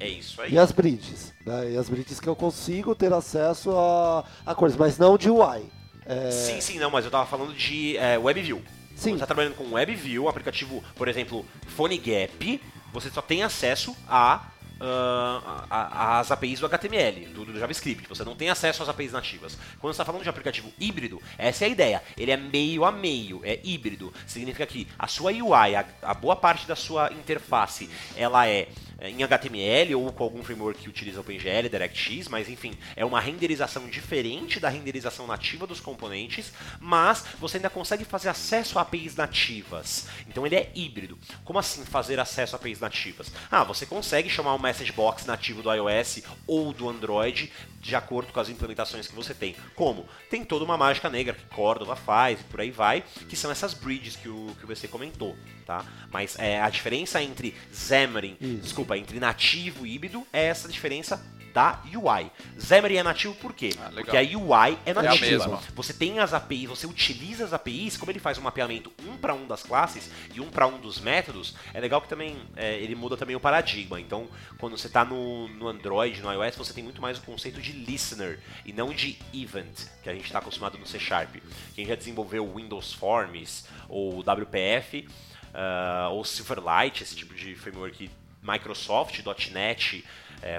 É isso aí. E as bridges, né? E as bridges que eu consigo ter acesso a, a coisas, mas não de UI. É, Sim, sim, não, mas eu tava falando de é, WebView. Sim. Você tá trabalhando com WebView, um aplicativo, por exemplo, PhoneGap, você só tem acesso a, ah, a- a- às APIs do HTML, do, do JavaScript. Você não tem acesso às APIs nativas. Quando você está falando de aplicativo híbrido, essa é a ideia. Ele é meio a meio, é híbrido. Significa que a sua UI, a, a boa parte da sua interface, ela é, em HTML ou com algum framework que utiliza OpenGL, DirectX, mas enfim, é uma renderização diferente da renderização nativa dos componentes, mas você ainda consegue fazer acesso a APIs nativas. Então ele é híbrido. Como assim fazer acesso a APIs nativas? Ah, você consegue chamar um message box nativo do iOS ou do Android de acordo com as implementações que você tem. Como? Tem toda uma mágica negra que Cordova faz e por aí vai, que são essas bridges que o, que você comentou, tá? Mas é, a diferença entre Xamarin, desculpa, entre nativo e híbrido é essa diferença da UI. Xamarin é nativo por quê? Ah. Porque a UI é a nativa. mesma. Você tem as APIs, você utiliza as APIs, como ele faz um mapeamento um para um das classes e um para um dos métodos, é legal que também é, ele muda também o paradigma. Então, quando você está no, no Android, no iOS, você tem muito mais o conceito de listener e não de event, que a gente está acostumado no C Sharp. Quem já desenvolveu Windows Forms ou WPF ah, ou Silverlight, esse tipo de framework Microsoft, .NET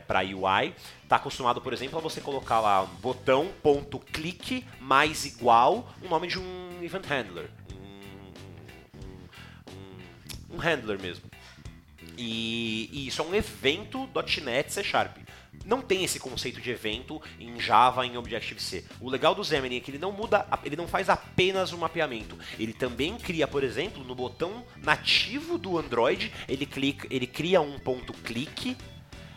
para UI, está acostumado, por exemplo, a você colocar lá um botão ponto clique mais igual o nome de um event handler, um, um- um- um handler mesmo. E, e isso é um evento .NET C Sharp. Não tem esse conceito de evento em Java em Objective-C. O legal do Xamarin é que ele não muda, ele não faz apenas o mapeamento. Ele também cria, por exemplo, no botão nativo do Android, ele, clica, ele cria um ponto clique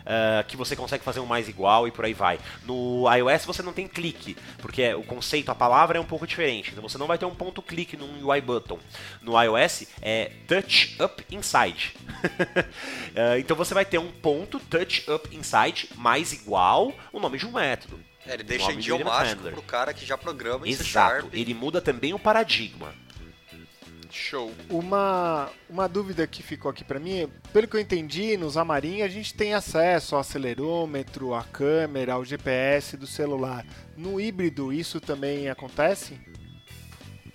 ah, que você consegue fazer um mais igual e por aí vai. No iOS você não tem clique, porque o conceito, a palavra é um pouco diferente. Então você não vai ter um ponto clique num UI button. No iOS é touch up inside. Ah, então você vai ter um ponto touch up inside mais igual o nome de um método. É, ele deixa event idiomático pro cara que já programa em Exato. Ele muda também o paradigma. Show. Uma, uma dúvida que ficou aqui pra mim, pelo que eu entendi, no Xamarin a gente tem acesso ao acelerômetro, à câmera, ao GPS do celular. No híbrido isso também acontece?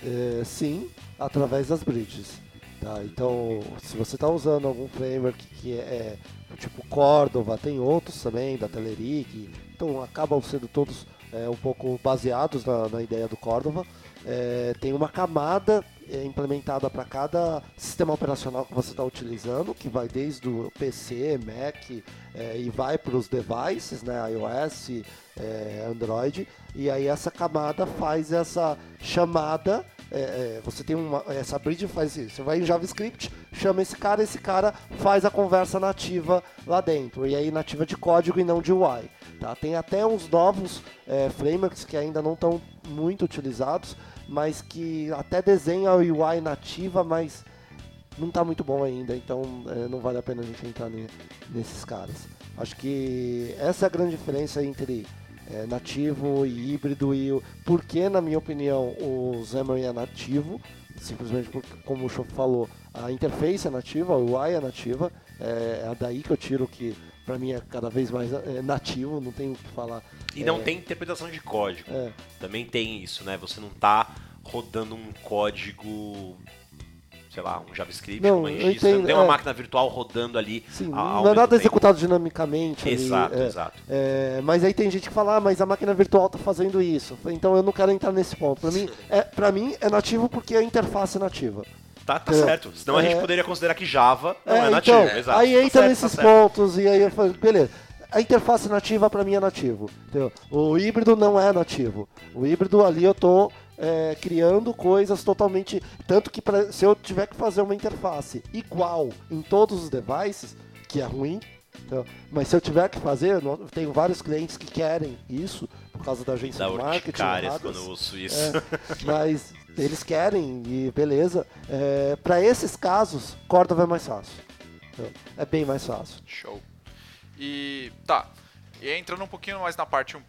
É, sim, através das bridges. Tá? Então, se você está usando algum framework que é, é tipo Cordova, tem outros também, da Telerik, então acabam sendo todos é, um pouco baseados na, na ideia do Cordova. É, tem uma camada é, implementada para cada sistema operacional que você está utilizando, que vai desde o PC, Mac é, e vai para os devices, né, iOS, é, Android, e aí essa camada faz essa chamada é, é, você tem uma, essa bridge faz isso. Você vai em JavaScript, chama esse cara, esse cara faz a conversa nativa lá dentro. E aí nativa de código e não de UI. Tá? Tem até uns novos é, frameworks que ainda não estão muito utilizados, mas que até desenha a UI nativa, mas não está muito bom ainda. Então é, não vale a pena a gente entrar ne- nesses caras. Acho que essa é a grande diferença entre é, nativo e híbrido e o porque na minha opinião o Xamarin é nativo simplesmente porque como o Chof falou a interface é nativa a UI é nativa é, é daí que eu tiro que para mim é cada vez mais é, nativo não tenho o que falar E não É. tem interpretação de código. É. Também tem isso, né? Você não tá rodando um código, sei lá, um JavaScript, Não, como a gente eu disse. Você não tem uma é. máquina virtual rodando ali. sim ao não é nada tempo. executado dinamicamente ali, Exato, é. exato. É, mas aí tem gente que fala, ah, mas a máquina virtual está fazendo isso. Então eu não quero entrar nesse ponto. Para mim, é, pra mim é nativo porque a interface é nativa. Tá, tá É. certo. Senão a gente É. poderia considerar que Java não é, É, nativo. então, Exato. aí Tá entra certo, tá nesses certo. pontos e aí eu falo, beleza. A interface nativa para mim é nativo. entendeu? O híbrido não é nativo. O híbrido ali eu tô é, criando coisas totalmente. Tanto que pra- se eu tiver que fazer uma interface igual em todos os devices, que é ruim. entendeu? Mas se eu tiver que fazer, eu tenho vários clientes que querem isso, por causa da agência Da de marketing. quando eu ouço isso. É, mas eles querem e beleza. É, para esses casos, Cordova é mais fácil. É bem mais fácil. Show. E tá. E entrando um pouquinho mais na parte um, um-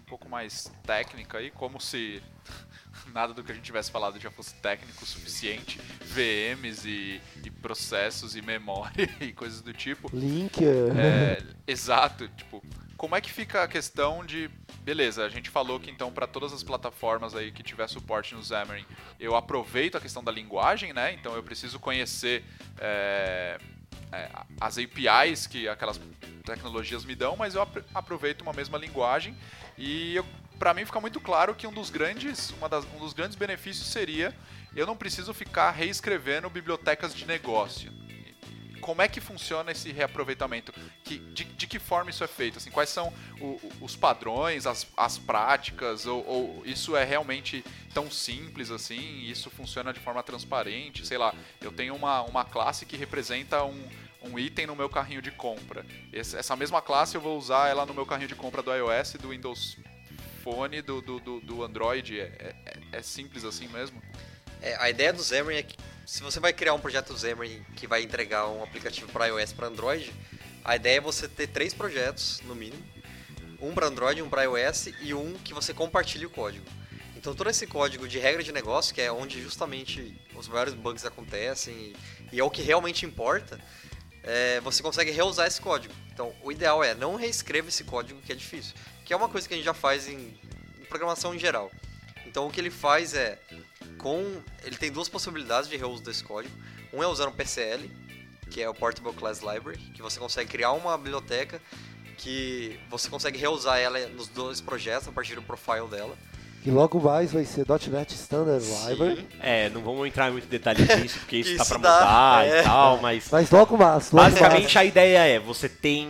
um pouco mais técnica aí, como se nada do que a gente tivesse falado já fosse técnico o suficiente, VMs e, e processos e memória e coisas do tipo. Link. é, É, exato, tipo, como é que fica a questão de, beleza, a gente falou que então para todas as plataformas aí que tiver suporte no Xamarin, eu aproveito a questão da linguagem, né? Então eu preciso conhecer é, é, as APIs que aquelas tecnologias me dão, mas eu apro- aproveito uma mesma linguagem e para mim fica muito claro que um dos grandes, uma das, um dos grandes benefícios seria eu não preciso ficar reescrevendo bibliotecas de negócio. Como é que funciona esse reaproveitamento? Que, de, de que forma isso é feito? Assim, quais são o, os padrões, as, as práticas? Ou, ou, isso é realmente tão simples assim? Isso funciona de forma transparente? Sei lá, eu tenho uma, uma classe que representa um, um item no meu carrinho de compra. Essa mesma classe eu vou usar ela no meu carrinho de compra do iOS, do Windows Phone, do, do, do, do Android. É, é, é simples assim mesmo? É, a ideia do Xamarin é que se você vai criar um projeto Xamarin que vai entregar um aplicativo para iOS para Android, a ideia é você ter três projetos, no mínimo. Um para Android, um para iOS e um que você compartilhe o código. Então todo esse código de regra de negócio, que é onde justamente os maiores bugs acontecem e, é o que realmente importa, é, você consegue reusar esse código. Então o ideal é não reescreva esse código que é difícil, que é uma coisa que a gente já faz em, em programação em geral. Então o que ele faz é com ele tem duas possibilidades de reuso desse código. Um é usando o PCL, que é o Portable Class Library, que você consegue criar uma biblioteca que você consegue reusar ela nos dois projetos a partir do profile dela. E logo mais vai ser .NET Standard Library. É, não vamos entrar em muito detalhe nisso, porque isso, tá pra dá, mudar é. e tal, mas... Mas logo mais, logo Basicamente mais. a ideia é, você tem...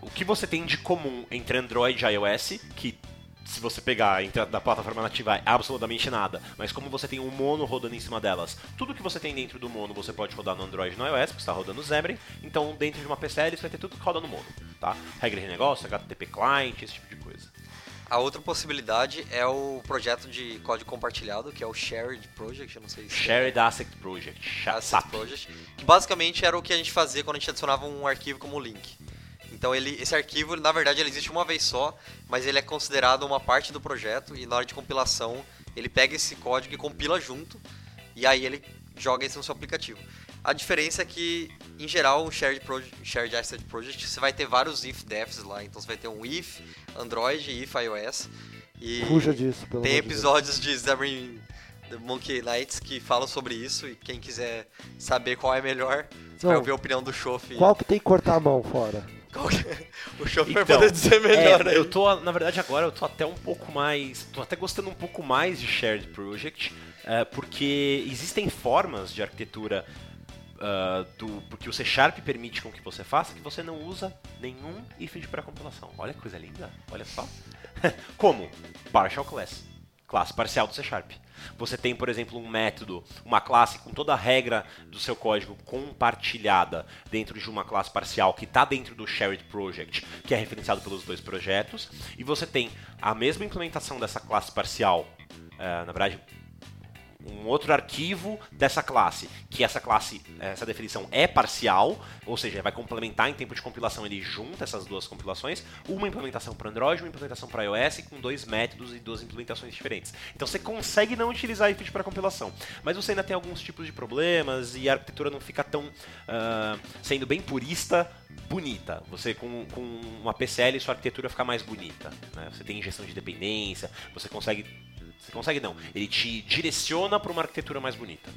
O que você tem de comum entre Android e iOS, que se você pegar entre a- da plataforma nativa é absolutamente nada, mas como você tem um mono rodando em cima delas, tudo que você tem dentro do mono você pode rodar no Android e no iOS, porque está rodando Xamarin, então dentro de uma PCL você vai ter tudo que roda no mono, tá? Regra de negócio, HTTP client, esse tipo de coisa. A outra possibilidade é o projeto de código compartilhado, que é o Shared Project, eu não sei se Shared Asset Project, Asset SAP. Project, que basicamente era o que a gente fazia quando a gente adicionava um arquivo como link. Então ele, esse arquivo, na verdade, ele existe uma vez só, mas ele é considerado uma parte do projeto e na hora de compilação ele pega esse código e compila junto e aí ele joga isso no seu aplicativo. A diferença é que, em geral, o Shared, Project, Shared Asset Project você vai ter vários if-defs lá, então você vai ter um if Android e if iOS. E Fuja disso, pelo tem de Deus. episódios de Xamarin The Monkey Knights que falam sobre isso e quem quiser saber qual é melhor, você vai ouvir a opinião do Chof. Qual que tem que cortar a mão fora? O Chof vai Então, poder dizer melhor é, eu tô, na verdade, agora eu tô até um pouco mais. tô até gostando um pouco mais de Shared Project, é, porque existem formas de arquitetura ah, do. Porque o C Sharp permite com que você faça que você não usa nenhum if de pré-compilação. Olha que coisa linda, olha só. Como? Partial class. Classe parcial do C Sharp. Você tem, por exemplo, um método, uma classe com toda a regra do seu código compartilhada dentro de uma classe parcial que está dentro do Shared Project, que é referenciado pelos dois projetos, e você tem a mesma implementação dessa classe parcial, eh, na verdade, um outro arquivo dessa classe, que essa classe, essa definição é parcial, ou seja, vai complementar em tempo de compilação, ele junta essas duas compilações, uma implementação para Android, uma implementação para iOS, com dois métodos e duas implementações diferentes. Então você consegue não utilizar IFID para compilação, mas você ainda tem alguns tipos de problemas e a arquitetura não fica tão, ah, sendo bem purista, bonita. Você com, com uma PCL, sua arquitetura fica mais bonita. né? Você tem injeção de dependência, você consegue você consegue não. Ele te direciona para uma arquitetura mais bonita.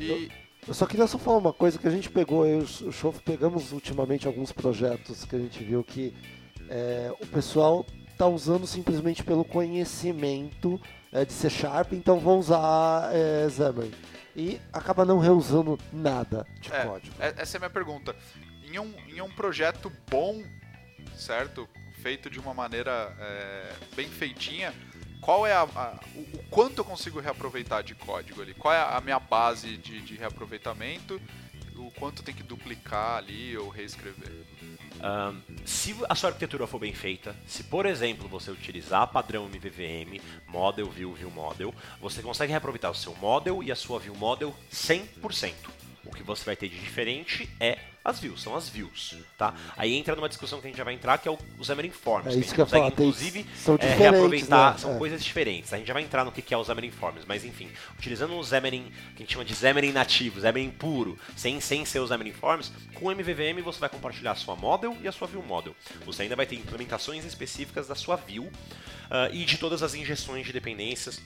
E, Eu só queria só falar uma coisa que a gente pegou, eu e o Chof pegamos ultimamente alguns projetos que a gente viu que é, o pessoal tá usando simplesmente pelo conhecimento é, de C Sharp, então vão usar é, Xamarin. E acaba não reusando nada de É, código. é- essa é a minha pergunta. Em um, em um projeto bom, certo? Feito de uma maneira é, bem feitinha, qual é a, a- o, quanto eu consigo reaproveitar de código ali? Qual é a minha base de, de reaproveitamento? O quanto tem que duplicar ali ou reescrever? Ahn, se a sua arquitetura for bem feita, se por exemplo você utilizar padrão MVVM, Model, View, View Model, você consegue reaproveitar o seu Model e a sua View Model 100%. O que você vai ter de diferente é as views, são as views, tá? Aí entra numa discussão que a gente já vai entrar, que é o, o Xamarin Forms. É que a isso gente que eu consegue, falar, inclusive, são é, reaproveitar, né? são É. coisas diferentes. A gente já vai entrar no que é o Xamarin Forms, mas enfim, utilizando o Xamarin, que a gente chama de Xamarin nativo, Xamarin puro, sem, sem ser o Xamarin Forms, com o MVVM você vai compartilhar a sua model e a sua view model. Você ainda vai ter implementações específicas da sua view ah, e de todas as injeções de dependências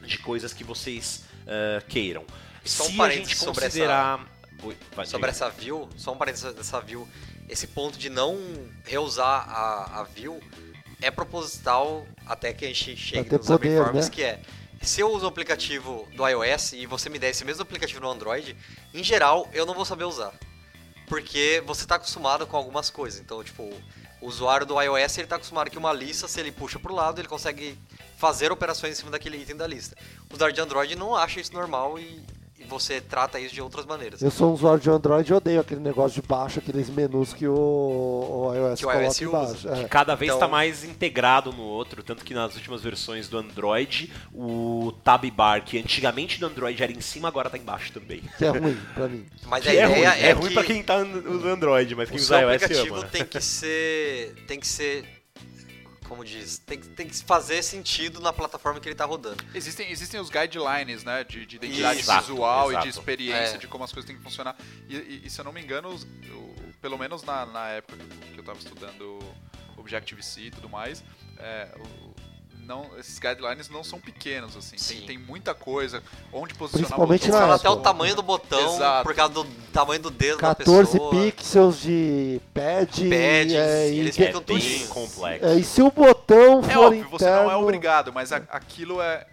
de coisas que vocês ah, queiram. Só um Se a parênteses gente sobre considerar... Oi, vai, Sobre essa view, só um parênteses dessa view, esse ponto de não reusar a, a view é proposital até que a gente chegue nos poder, né? que é se eu uso um aplicativo do iOS e você me der esse mesmo aplicativo no Android, em geral eu não vou saber usar. porque você está acostumado com algumas coisas. Então, tipo, o usuário do iOS ele está acostumado que uma lista, se ele puxa para o lado, ele consegue fazer operações em cima daquele item da lista. O usuário de Android não acha isso normal e, e você trata isso de outras maneiras. Eu sou um usuário de Android e odeio aquele negócio de baixo, aqueles menus que o, o iOS Que o coloca iOS embaixo. usa. É. Cada vez está Então- mais integrado no outro, tanto que nas últimas versões do Android, o Tab Bar, que antigamente do Android era em cima, agora tá embaixo também. Que é ruim pra mim. Mas Que a é ruim, ideia é, é, ruim que pra quem tá usando Android, mas o quem usa iOS aplicativo ama. tem que ser, tem que ser, como diz, tem, que- tem que fazer sentido na plataforma que ele está rodando. Existem, existem os guidelines, né, de, de identidade Exato, visual e exato. de experiência, É. de como as coisas têm que funcionar. E, e- e se eu não me engano, os- o- pelo menos na, na época que eu estava estudando Objective-C e tudo mais, é, o- não, esses guidelines não são pequenos, assim. Tem, tem muita coisa, onde posicionar Principalmente Eles na falam época. até o tamanho do botão, Exato. por causa do tamanho do dedo 14 da pessoa. pixels de pad. Pads, é, e, eles ficam É tudo bem isso. complexo. é, e se o botão É for óbvio, você não é interno- obrigado, mas a- aquilo é.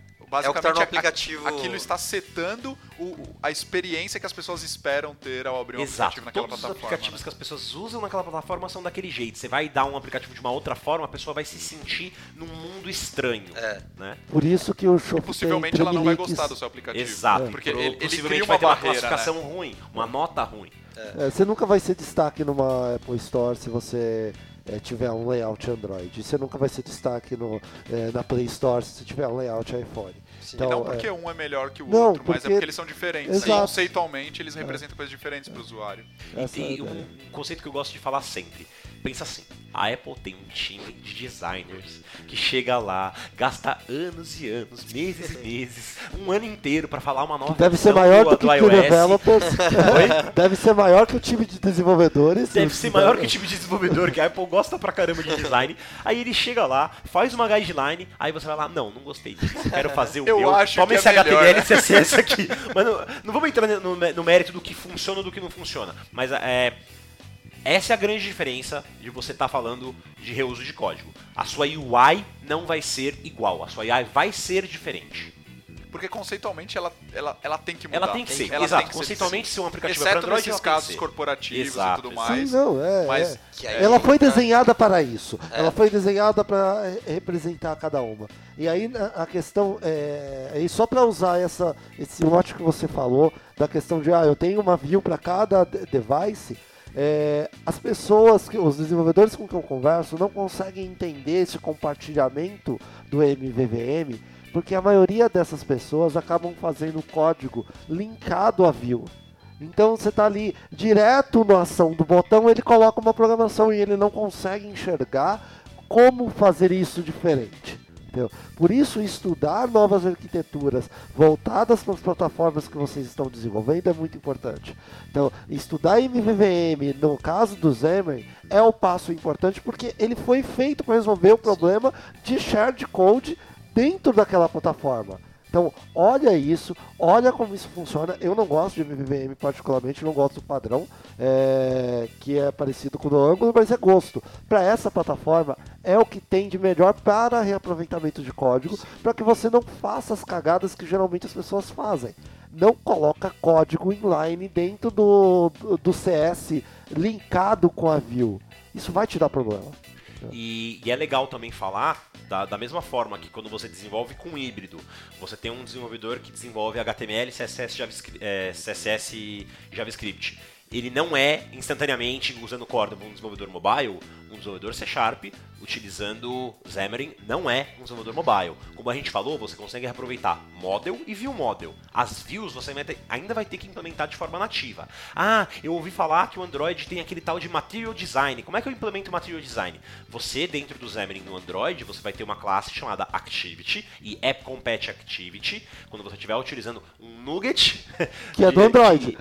É o que Basicamente, a- aplicativo... aquilo está setando o- a experiência que as pessoas esperam ter ao abrir um Exato. aplicativo naquela Todos os plataforma. aplicativos né? que as pessoas usam naquela plataforma são daquele jeito. Você vai dar um aplicativo de uma outra forma, a pessoa vai se sentir num mundo estranho. É. Né? Por isso que o Shopee Possivelmente tem ela não vai gostar do seu aplicativo. Exato. Porque Pro- ele, ele possivelmente cria uma vai ter uma barreira, né? classificação ruim, uma nota ruim. É, você nunca vai ser destaque numa Apple Store se você é, tiver um layout Android. Você nunca vai ser destaque no, é, na Play Store se você tiver um layout iPhone. Sim. Então, não é, porque um é melhor que o Não, outro, mas é porque- porque eles são diferentes. Exato. Conceitualmente, eles representam coisas diferentes para o usuário. essa é a E ideia. um conceito que eu gosto de falar sempre. Pensa assim, a Apple tem um time de designers que chega lá, gasta anos e anos, meses e meses, um ano inteiro pra falar uma nova Deve ser maior do, do, que o iOS. developers. Oi? Deve ser maior que o time de desenvolvedores. Deve ser maior que o time de desenvolvedor, que a Apple gosta pra caramba de design. Aí ele chega lá, faz uma guideline, aí você vai lá, não, não gostei disso, quero fazer o Eu meu. acho Toma que é esse melhor, HTML né? e CSS aqui. Mas não, não vamos entrar no, no mérito do que funciona e do que não funciona. Mas é, essa é a grande diferença de você estar falando de reuso de código. A sua UI não vai ser igual, a sua UI vai ser diferente. Porque conceitualmente ela, ela, ela tem que mudar. Ela tem que ser, Ela exato. tem que ser Conceitualmente, ser um aplicativo para Exceto Android, nesses ela tem que casos ser. corporativos Exato, e tudo mais. Sim, não, é. Mas é. Que aí Ela foi desenhada para isso. É. Ela foi desenhada para representar cada uma. E aí a questão é, e só para usar essa esse mote que você falou da questão de ah eu tenho uma view para cada de- device. É, as pessoas, que- os desenvolvedores com que eu converso, não conseguem entender esse compartilhamento do MVVM, porque a maioria dessas pessoas acabam fazendo código linkado à view. Então você está ali direto na ação do botão, ele coloca uma programação e ele não consegue enxergar como fazer isso diferente. Entendeu? Por isso, estudar novas arquiteturas voltadas para as plataformas que vocês estão desenvolvendo é muito importante. Então, estudar MVVM, no caso do Xamarin, é o passo importante porque ele foi feito para resolver o problema de shared code dentro daquela plataforma. Então, olha isso, olha como isso funciona. Eu não gosto de MVVM particularmente, não gosto do padrão, é, que é parecido com o do Angular, mas é gosto. Para essa plataforma, é o que tem de melhor para reaproveitamento de código, para que você não faça as cagadas que geralmente as pessoas fazem. Não coloca código inline dentro do, do, do CS linkado com a view. Isso vai te dar problema. E, e é legal também falar da, da mesma forma que quando você desenvolve com híbrido, você tem um desenvolvedor que desenvolve HTML, CSS, JavaScript, é, CSS JavaScript. Ele não é instantaneamente usando Corda um desenvolvedor mobile, um desenvolvedor C Sharp utilizando Xamarin não é um desenvolvedor mobile. Como a gente falou, você consegue aproveitar model e view model. As views você vai ter- ainda vai ter que implementar de forma nativa. Ah, eu ouvi falar que o Android tem aquele tal de Material Design. Como é que eu implemento Material Design? Você, dentro do Xamarin no Android, você vai ter uma classe chamada Activity e App Compete Activity. Quando você estiver utilizando um Nugget... Que é do Android.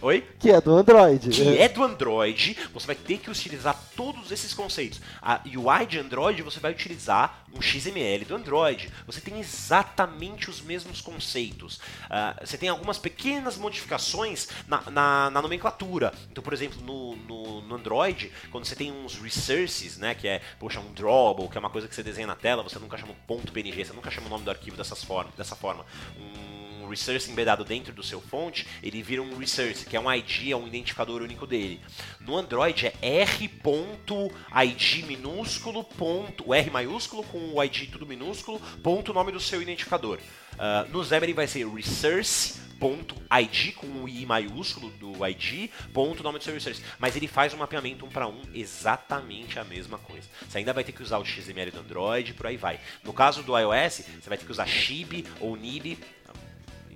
Oi? Que é do Android. que é do Android, você vai ter que utilizar todos esses conceitos. A UI de Android, você vai utilizar um XML do Android. Você tem exatamente os mesmos conceitos. Ah, você tem algumas pequenas modificações na, na- na nomenclatura. Então, por exemplo, no, no- no Android, quando você tem uns resources, né, que é, poxa, um drawable, que é uma coisa que você desenha na tela, você nunca chama ponto .png, você nunca chama o nome do arquivo dessas forma, dessa forma. Um um resource embedado dentro do seu fonte, ele vira um resource, que é um ID, é um identificador único dele. No Android é r.id minúsculo, ponto, o R maiúsculo com o ID tudo minúsculo, ponto nome do seu identificador. Uh, no Xamarin vai ser resource.id com o I maiúsculo do ID, ponto nome do seu resource. Mas ele faz um mapeamento um para um exatamente a mesma coisa. Você ainda vai ter que usar o XML do Android, por aí vai. No caso do iOS, você vai ter que usar Shib ou Nib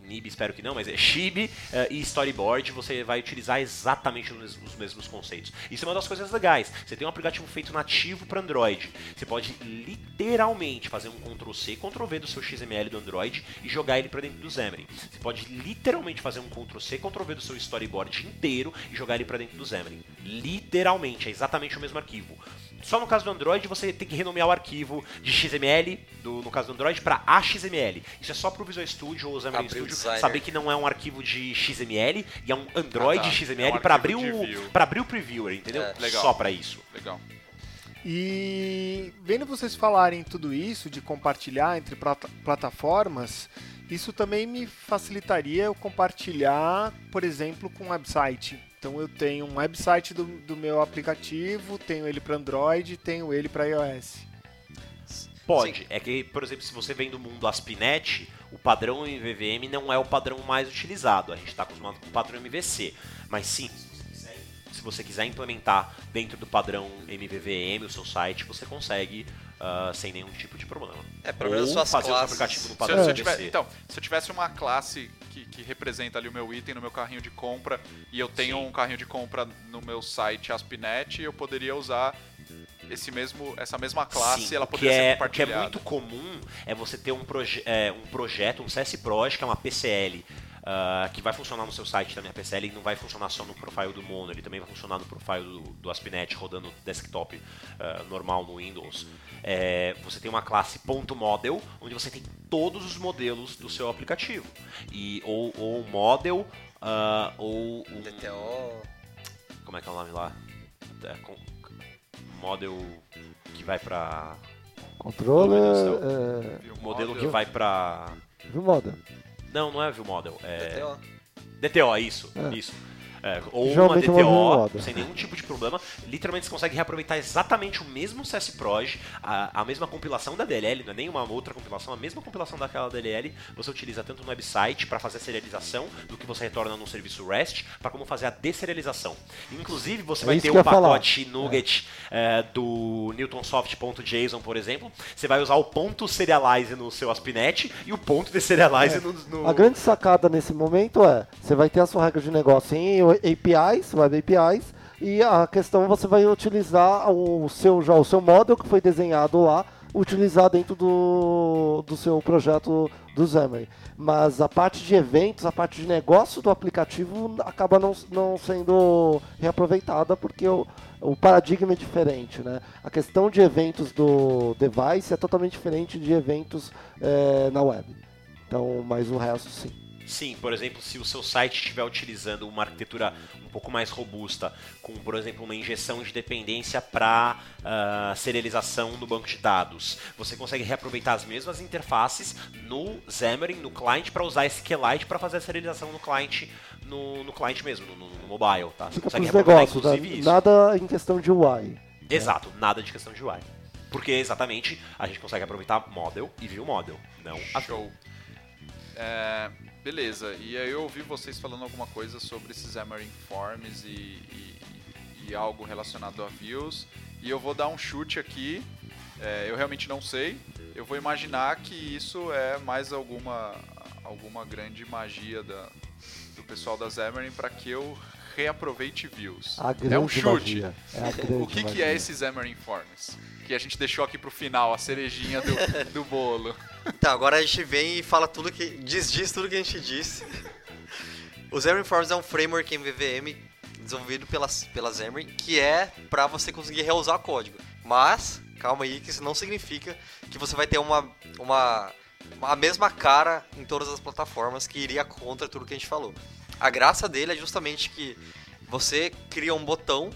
Nib, espero que não, mas é Shib uh, e Storyboard, você vai utilizar exatamente os, os, mesmos conceitos. Isso é uma das coisas legais. Você tem um aplicativo feito nativo para Android. Você pode literalmente fazer um Ctrl-C, Ctrl-V do seu XML do Android e jogar ele para dentro do Xamarin. Você pode literalmente fazer um Ctrl-C, Ctrl-V do seu storyboard inteiro e jogar ele para dentro do Xamarin. Literalmente, é exatamente o mesmo arquivo. Só no caso do Android você tem que renomear o arquivo de XML, do, no caso do Android, para AXML. Isso é só para o Visual Studio ou Xamarin Studio designer. saber que não é um arquivo de XML e é um Android ah, tá. XML é um para abrir, o, abrir o Previewer, entendeu? É. Só para isso. Legal. E vendo vocês falarem tudo isso de compartilhar entre plata plataformas, isso também me facilitaria eu compartilhar, por exemplo, com um website. Então eu tenho um website do, do meu aplicativo, tenho ele para Android, tenho ele para iOS. Pode. Sim. É que, por exemplo, se você vem do mundo ASP.NET, o padrão MVVM não é o padrão mais utilizado. A gente está acostumado com o padrão MVC. Mas sim, se você quiser implementar dentro do padrão MVVM o seu site, você consegue uh, sem nenhum tipo de problema. É, pelo menos suas fazer classes. o aplicativo no padrão se se eu então, se eu tivesse uma classe que, que, representa ali o meu item no meu carrinho de compra e eu tenho Sim. um carrinho de compra no meu site AspNet, eu poderia usar esse mesmo, essa mesma classe, Sim, ela poderia ser é, compartilhada. O que é muito comum é você ter um, proje é, um projeto, um CS Proj, que é uma PCL, uh, que vai funcionar no seu site também, a PCL, e não vai funcionar só no profile do Mono, ele também vai funcionar no profile do, do AspNet rodando desktop uh, normal no Windows. É, você tem uma classe .model, onde você tem todos os modelos do seu aplicativo. E, ou, ou model, uh, ou um, DTO. Como é que é o nome lá? É, com, model que vai pra. Controller. É... Modelo que vai pra. View Model. Não, não é View Model. É... DTO. DTO, isso, é. isso. É, ou Geralmente uma DTO, sem nenhum tipo de problema. Literalmente você consegue reaproveitar exatamente o mesmo CSProj, a, a mesma compilação da DLL, não é nenhuma outra compilação, a mesma compilação daquela DLL, você utiliza tanto no website para fazer a serialização do que você retorna no serviço REST, para como fazer a deserialização. Inclusive, você é vai ter um pacote falar. Nugget é. do NewtonSoft.json, por exemplo. Você vai usar o ponto serialize no seu ASP.NET e o ponto deserialize é. no, no. A grande sacada nesse momento é: você vai ter a sua regra de negócio em APIs, Web APIs, e a questão você vai utilizar o seu já o seu model que foi desenhado lá, utilizar dentro do, do seu projeto do Xamarin. Mas a parte de eventos, a parte de negócio do aplicativo acaba não, não sendo reaproveitada porque o, o paradigma é diferente, né? A questão de eventos do device é totalmente diferente de eventos é, na web. Então, mas o resto sim. Sim, por exemplo, se o seu site estiver utilizando uma arquitetura um pouco mais robusta, com, por exemplo, uma injeção de dependência para uh, ah, serialização no banco de dados, você consegue reaproveitar as mesmas interfaces no Xamarin, no client, para usar SQLite para fazer a serialização no client, no, no client mesmo, no, no mobile. Tá? Você consegue reaproveitar, negócios, inclusive, né? isso. Nada em questão de UI. Exato, nada de questão de UI. Porque exatamente a gente consegue aproveitar model e view model, não a Show. É, beleza, e aí eu ouvi vocês falando alguma coisa sobre esses Xamarin Forms e, e, e, algo relacionado a views, e eu vou dar um chute aqui, é, eu realmente não sei, eu vou imaginar que isso é mais alguma, alguma grande magia da, do pessoal da Xamarin para que eu reaproveite views. é um chute. É o que, que é esse Xamarin Forms? Que a gente deixou aqui pro final, a cerejinha do, do bolo. Então, agora a gente vem e fala tudo que. desdiz tudo que a gente disse. O Xamarin Forms é um framework MVVM desenvolvido pela, pela Xamarin que é para você conseguir reusar código. Mas, calma aí, que isso não significa que você vai ter uma, uma, a mesma cara em todas as plataformas que iria contra tudo que a gente falou. A graça dele é justamente que você cria um botão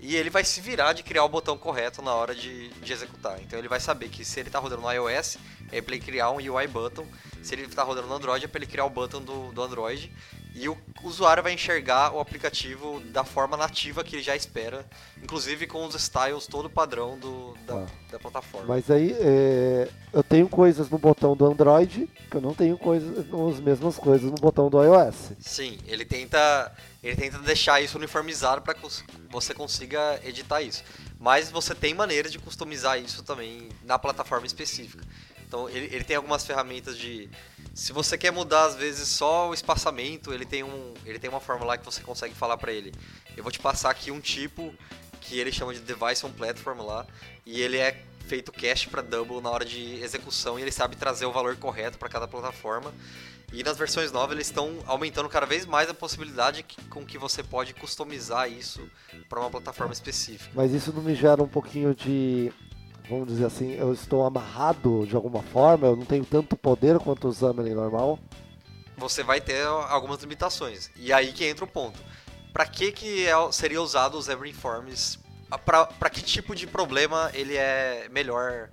e ele vai se virar de criar o botão correto na hora de, de executar. Então ele vai saber que se ele está rodando no iOS, é para ele criar um UI button. Se ele está rodando no Android, é para ele criar o button do, do Android. E o usuário vai enxergar o aplicativo da forma nativa que ele já espera, inclusive com os styles todo padrão do, da, Ah. da plataforma. Mas aí é, eu tenho coisas no botão do Android que eu não tenho coisas, as mesmas coisas no botão do iOS. Sim, ele tenta, ele tenta deixar isso uniformizado para que você consiga editar isso. Mas você tem maneiras de customizar isso também na plataforma específica. Então ele, ele tem algumas ferramentas de. Se você quer mudar às vezes só o espaçamento, ele tem, um, ele tem uma forma lá que você consegue falar para ele. Eu vou te passar aqui um tipo que ele chama de Device on Platform lá, e ele é feito cache para double na hora de execução e ele sabe trazer o valor correto para cada plataforma. E nas versões novas eles estão aumentando cada vez mais a possibilidade que- com que você pode customizar isso para uma plataforma específica. Mas isso não me gera um pouquinho de. Vamos dizer assim, eu estou amarrado de alguma forma, eu não tenho tanto poder quanto o Xamarin normal. Você vai ter algumas limitações. E aí que entra o ponto. Para que, que é- seria usado o Xamarin Forms? Para que tipo de problema ele é melhor?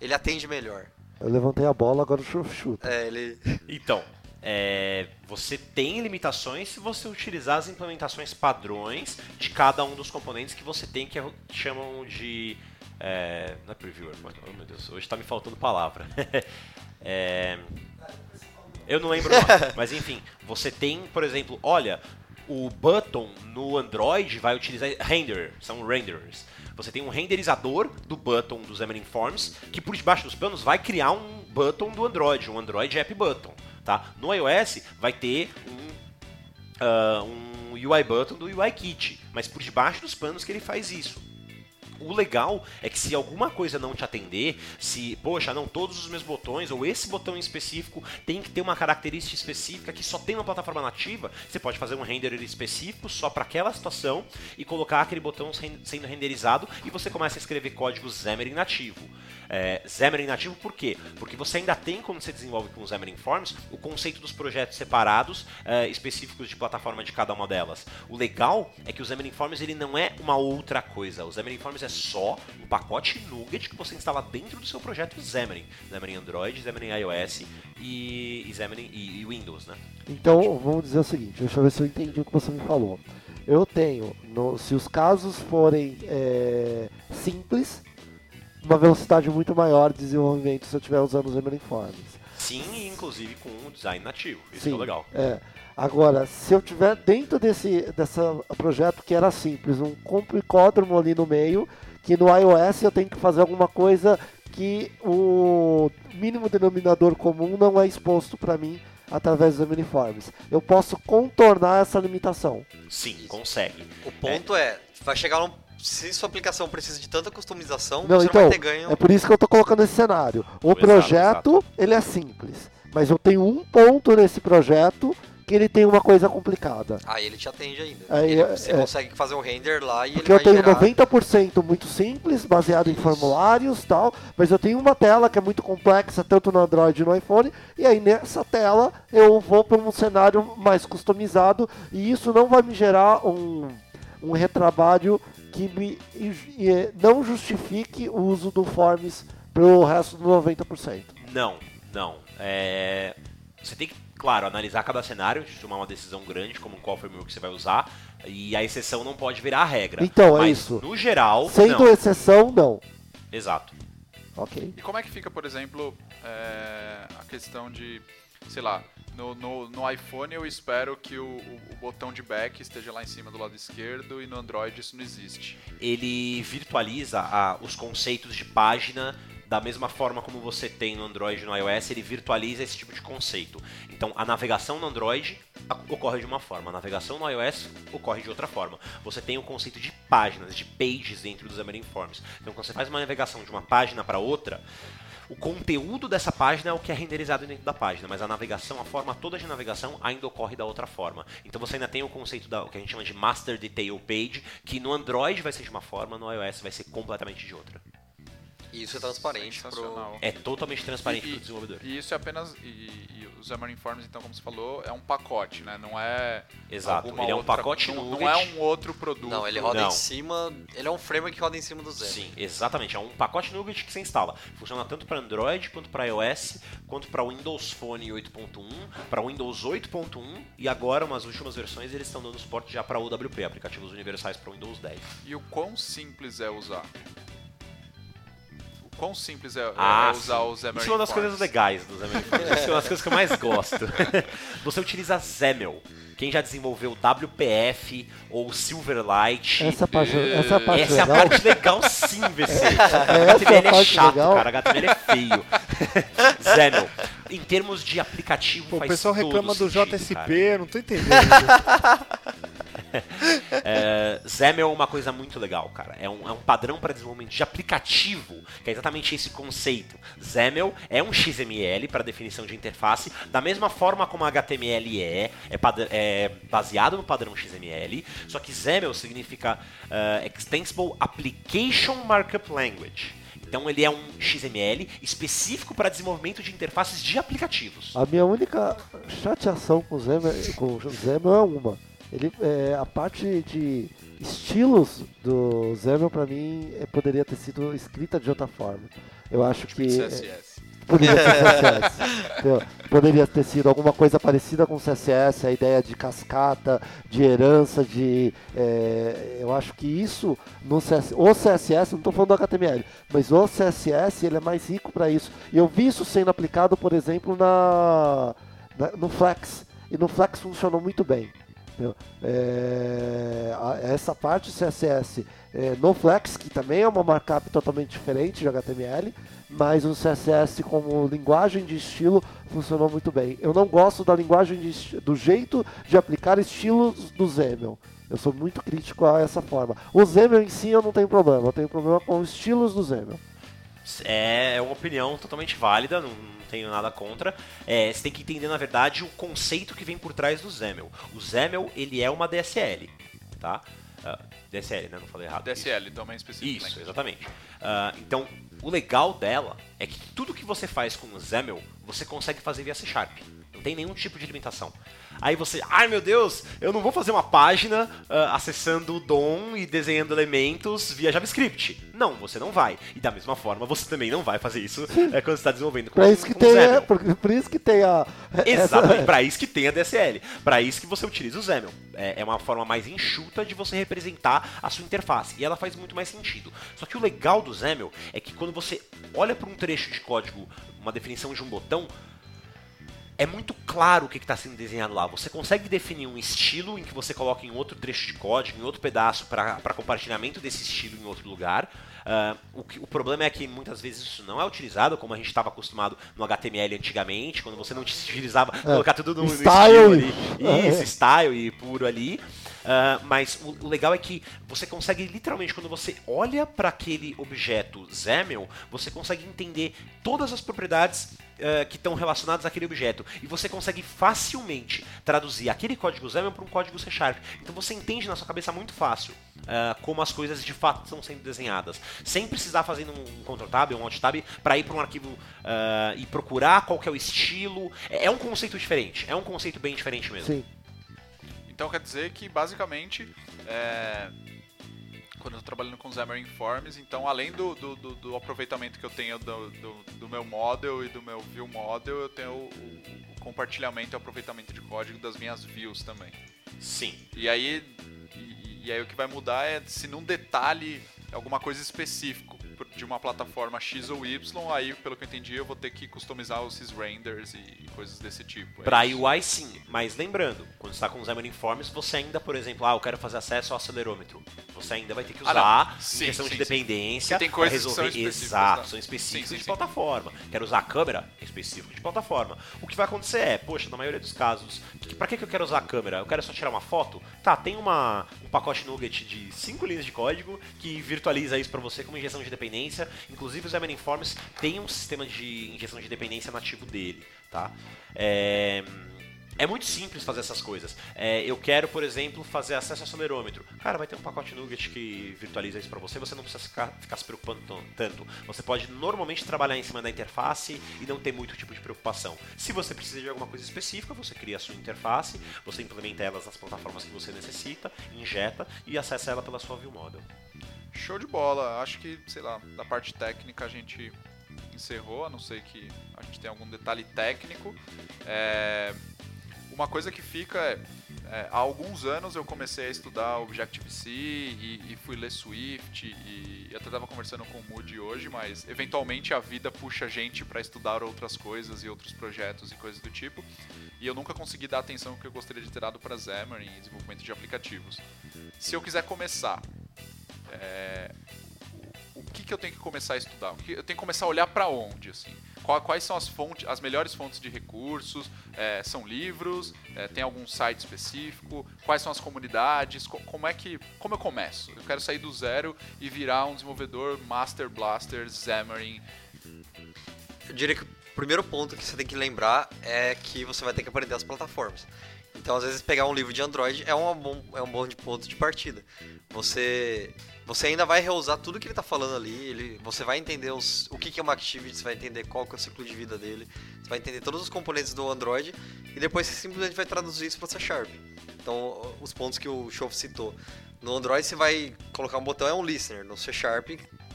Ele atende melhor? Eu levantei a bola, agora eu chuto. É, ele Então, é, você tem limitações se você utilizar as implementações padrões de cada um dos componentes que você tem, que é o que chamam de. É, não é previewer, mas- oh meu Deus, hoje está me faltando palavra. É, eu não lembro mas enfim, você tem, por exemplo, olha, o button no Android vai utilizar render, são renderers. Você tem um renderizador do button do Xamarin Forms que por debaixo dos panos vai criar um button do Android, um Android App Button, tá? No iOS vai ter um ah, um UI button do UI Kit, mas por debaixo dos panos que ele faz isso. O legal é que se alguma coisa não te atender, se, poxa, não, todos os meus botões, ou esse botão em específico tem que ter uma característica específica que só tem uma plataforma nativa, você pode fazer um renderer específico só para aquela situação e colocar aquele botão sen- sendo renderizado e você começa a escrever código Xamarin nativo. É, Xamarin nativo por quê? Porque você ainda tem, quando você desenvolve com o Xamarin Forms, o conceito dos projetos separados, é, específicos de plataforma de cada uma delas. O legal é que o Xamarin Forms ele não é uma outra coisa. O Xamarin Forms é só um pacote nugget que você instala dentro do seu projeto Xamarin. Xamarin Android, Xamarin iOS e, e Xamarin e, e Windows, né? Então, vamos dizer o seguinte, deixa eu ver se eu entendi o que você me falou. Eu tenho, no- se os casos forem é, simples, uma velocidade muito maior de desenvolvimento se eu estiver usando os Xamarin Forms. Sim, inclusive com o design nativo. Isso Sim, que é legal. É. Agora, se eu tiver dentro desse dessa projeto que era simples, um complicódromo ali no meio, que no iOS eu tenho que fazer alguma coisa que o mínimo denominador comum não é exposto para mim através dos uniformes. Eu posso contornar essa limitação. Sim, consegue. O ponto é, vai chegar num. Se sua aplicação precisa de tanta customização, Não, você então, não vai ter ganho. é por isso que eu estou colocando esse cenário. O Exato, projeto, ele é simples, mas eu tenho um ponto nesse projeto que ele tem uma coisa complicada. Aí ele te atende ainda. Aí, Ele- é- você é. consegue fazer o render lá e Porque ele eu tenho gerar. 90% muito simples, baseado em formulários e tal, mas eu tenho uma tela que é muito complexa, tanto no Android e no iPhone, e aí nessa tela eu vou para um cenário mais customizado, e isso não vai me gerar um, um retrabalho que me não justifique o uso do Forms para o resto do 90%. Não, não. É, Você tem que, claro, analisar cada cenário, de tomar uma decisão grande, como qual framework você vai usar, e a exceção não pode virar a regra. Então, é Mas, isso. No geral, Sendo não. exceção, não. Exato. Ok. E como é que fica, por exemplo, é, a questão de, sei lá, no, no, no iPhone eu espero que o, o- o botão de back esteja lá em cima do lado esquerdo e no Android isso não existe. Ele virtualiza a- os conceitos de página da mesma forma como você tem no Android e no iOS, ele virtualiza esse tipo de conceito. Então, a navegação no Android ocorre de uma forma, a navegação no iOS ocorre de outra forma. Você tem o conceito de páginas, de pages dentro dos Xamarin Forms. Então, quando você faz uma navegação de uma página para outra, o conteúdo dessa página é o que é renderizado dentro da página, mas a navegação, a forma toda de navegação ainda ocorre da outra forma. Então você ainda tem o conceito da o que a gente chama de Master Detail Page, que no Android vai ser de uma forma, no iOS vai ser completamente de outra. E isso é transparente pro... É totalmente transparente para o desenvolvedor. E isso é apenas. E, e o Xamarin Forms, então, como você falou, é um pacote, né? Não é. Exato. Ele é um outra- pacote não, Nugget. não é um outro produto. Não, ele roda Não. em cima. Ele é um framework que roda em cima do Zen. Sim, exatamente. É um pacote Nugget que você instala. Funciona tanto para Android, quanto para iOS, quanto para Windows Phone 8.1, para Windows 8.1 e agora, umas últimas versões, eles estão dando suporte já para UWP, aplicativos universais para Windows 10. E o quão simples é usar? O quão simples é, é Ah, usar sim. o Xamarin Isso é uma das Forms? coisas legais do Xamarin Forms. Isso é uma das coisas que eu mais gosto. Você utiliza Xaml. Quem já desenvolveu WPF ou Silverlight. Essa parte, essa é a parte Essa é a legal. parte legal sim, VC. essa HTML é é chato, legal. cara. HTML é feio. Xaml. Em termos de aplicativo, Pô, o pessoal todo reclama do sentido, JSP, cara. eu não tô entendendo. É, XAML é uma coisa muito legal, cara. É um, é um padrão para desenvolvimento de aplicativo, que é exatamente esse conceito. XAML é um XML para definição de interface, da mesma forma como HTML é, é, é baseado no padrão XML, só que XAML significa eh, Extensible Application Markup Language. Então ele é um XML específico para desenvolvimento de interfaces de aplicativos. A minha única chateação com o Zemel é uma. Ele, é, a parte de estilos do Zemel, pra mim, é, poderia ter sido escrita de outra forma. Eu acho que. CSS. Poderia ser CSS. entendeu? Poderia ter sido alguma coisa parecida com CSS, a ideia de cascata, de herança, de. é, eu acho que isso no CS, o CSS, não estou falando do HTML, mas o CSS ele é mais rico para isso. E eu vi isso sendo aplicado, por exemplo, na, na- no Flex. E no Flex funcionou muito bem. É, essa parte CSS é, no Flex, que também é uma markup totalmente diferente de HTML, mas o CSS como linguagem de estilo funcionou muito bem. Eu não gosto da linguagem de do jeito de aplicar estilos do Zemel. Eu sou muito crítico a essa forma. O Zemel em si eu não tenho problema, eu tenho problema com os estilos do Zemel. É, é uma opinião totalmente válida, não tenho nada contra. É, você tem que entender, na verdade, o conceito que vem por trás do XAML. O XAML, ele é uma DSL, tá? Ah, DSL, né? Não falei errado. DSL, Domain Specific Isso, exatamente. Ah, então, o legal dela é que tudo que você faz com o XAML, você consegue fazer via C Sharp. Não tem nenhum tipo de limitação. Aí você, ai meu Deus, eu não vou fazer uma página ah, acessando o DOM e desenhando elementos via JavaScript. Não, você não vai. E da mesma forma, você também não vai fazer isso eh, quando você está desenvolvendo com, Pra isso que com tem, é, por, por isso que tem a. Exatamente, essa- para isso que tem a DSL. Para isso que você utiliza o XAML. É, é uma forma mais enxuta de você representar a sua interface. E ela faz muito mais sentido. Só que o legal do XAML é que quando você olha para um trecho de código, uma definição de um botão, é muito claro o que está sendo desenhado lá. Você consegue definir um estilo em que você coloca em outro trecho de código, em outro pedaço, para compartilhamento desse estilo em outro lugar. Ah, o, que- o problema é que muitas vezes isso não é utilizado, como a gente estava acostumado no HTML antigamente, quando você não utilizava colocar tudo no, no Style estilo e- ali. Isso, É. style e puro ali. Ah, mas o, o legal é que você consegue literalmente, quando você olha para aquele objeto XAML, você consegue entender todas as propriedades ah, que estão relacionadas àquele objeto. E você consegue facilmente traduzir aquele código XAML para um código C Sharp. Então você entende na sua cabeça muito fácil ah, como as coisas de fato estão sendo desenhadas. Sem precisar fazer um Ctrl Tab ou um Alt Tab para ir para um arquivo ah, e procurar qual que é o estilo. É, é um conceito diferente. É um conceito bem diferente mesmo. Sim. Então quer dizer que basicamente é, quando eu tô trabalhando com Xamarin Forms, então além do, do, do- do aproveitamento que eu tenho do, do, meu model e do meu view model, eu tenho o, o compartilhamento e aproveitamento de código das minhas views também. Sim. E aí, e, e aí o que vai mudar é se num detalhe alguma coisa específico por- de uma plataforma X ou Y, aí pelo que eu entendi eu vou ter que customizar esses renders e, coisas desse tipo. É Para? UI sim, mas lembrando, quando você está com o Xamarin Forms, você ainda, por exemplo, ah, eu quero fazer acesso ao acelerômetro. Você ainda vai ter que Ah, usar Sim, injeção sim, de dependência tem coisas que são resolver. Exato, né? são específicos de plataforma. Quero usar a câmera? É específico de plataforma. O que vai acontecer é, poxa, na maioria dos casos, que, pra que, eu quero usar a câmera? Eu quero só tirar uma foto? Tá, tem uma, um pacote Nugget de 5 linhas de código que virtualiza isso para você como injeção de dependência. Inclusive o Xamarin Forms tem um sistema de injeção de dependência nativo dele, tá? É, É muito simples fazer essas coisas. É, eu quero, por exemplo, fazer acesso acelerômetro. Cara, vai ter um pacote Nugget que virtualiza isso para você, você não precisa ficar, ficar se preocupando tanto. Você pode normalmente trabalhar em cima da interface e não ter muito tipo de preocupação. Se você precisa de alguma coisa específica, você cria a sua interface, você implementa elas nas plataformas que você necessita, injeta e acessa ela pela sua view model. Show de bola. Acho que, sei lá, da parte técnica a gente encerrou, a não ser que a gente tenha algum detalhe técnico. É... Uma coisa que fica é, é, há alguns anos eu comecei a estudar Objective-C e, e, fui ler Swift e, e até estava conversando com o Moody hoje, mas eventualmente a vida puxa a gente para estudar outras coisas e outros projetos e coisas do tipo. E eu nunca consegui dar a atenção que eu gostaria de ter dado para Xamarin em desenvolvimento de aplicativos. Se eu quiser começar, é, o que, que eu tenho que começar a estudar? Eu tenho que começar a olhar para onde, assim? Quais são as fontes, as melhores fontes de recursos? É, são livros? É, tem algum site específico? Quais são as comunidades? Como é que, como eu começo? Eu quero sair do zero e virar um desenvolvedor Master Blaster Xamarin. Eu diria que o primeiro ponto que você tem que lembrar é que você vai ter que aprender as plataformas. Então, às vezes, pegar um livro de Android é um bom, é um bom ponto de partida. Você você ainda vai reusar tudo que ele está falando ali, ele, você vai entender os, o que, que é uma Activity, você vai entender qual que é o ciclo de vida dele, você vai entender todos os componentes do Android e depois você simplesmente vai traduzir isso para C Sharp. Então, os pontos que o Show citou. No Android você vai colocar um botão, é um listener. No C Sharp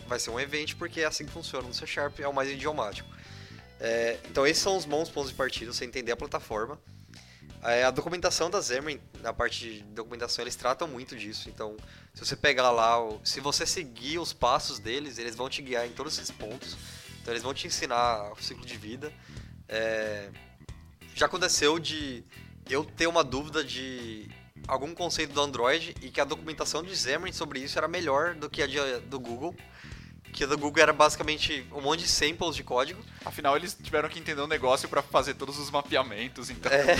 vai ser um event, porque é assim que funciona. No C Sharp é o mais idiomático. É, então, esses são os bons pontos de partida, você entender a plataforma. É, a documentação da Xamarin, na parte de documentação, eles tratam muito disso. Então, se você pegar lá, se você seguir os passos deles, eles vão te guiar em todos esses pontos. Então, eles vão te ensinar o ciclo de vida. É, já aconteceu de eu ter uma dúvida de algum conceito do Android e que a documentação de Xamarin sobre isso era melhor do que a de, do Google que do Google era basicamente um monte de samples de código. Afinal, eles tiveram que entender o um negócio para fazer todos os mapeamentos, então. É.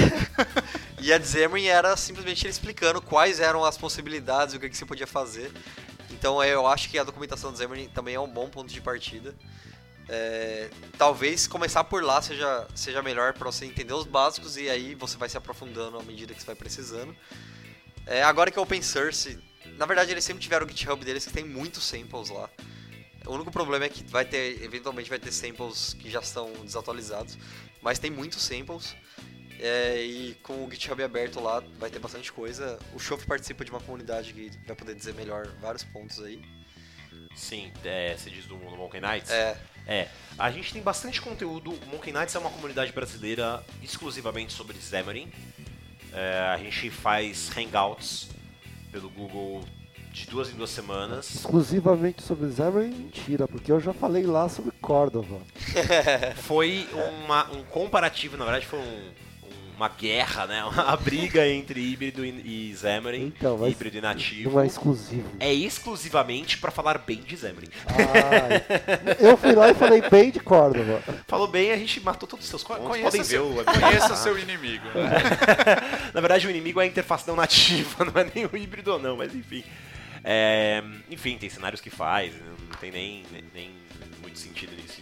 e a Xamarin era simplesmente ele explicando quais eram as possibilidades, o que, que você podia fazer. Então eu acho que a documentação do Xamarin também é um bom ponto de partida. É, talvez começar por lá seja, seja melhor para você entender os básicos e aí você vai se aprofundando à medida que você vai precisando. É, agora que é open source, na verdade eles sempre tiveram o GitHub deles que tem muitos samples lá. O único problema é que vai ter, eventualmente vai ter samples que já estão desatualizados, mas tem muitos samples. É, e com o GitHub aberto lá vai ter bastante coisa. O Shof participa de uma comunidade que vai poder dizer melhor vários pontos aí. Sim, é, você diz do, do Monkey Knights? É. É, a gente tem bastante conteúdo. O Monkey Knights é uma comunidade brasileira exclusivamente sobre Xamarin. É, a gente faz hangouts pelo Google de duas em duas semanas. Exclusivamente sobre Xamarin, mentira, porque eu já falei lá sobre Cordova. foi uma, um comparativo, na verdade foi um, uma guerra, né? Uma briga entre híbrido e Xamarin, então, híbrido e nativo. Não é exclusivo. É exclusivamente para falar bem de Xamarin. Ah, eu fui lá e falei bem de Cordova. Falou bem, a gente matou todos os seus pontos. Conheça Podem seu, ver o conheça seu inimigo. Né? Na verdade, o inimigo é a interface não nativa, não é nem o híbrido não, mas enfim. É, enfim, tem cenários que faz, não tem nem, nem muito sentido nisso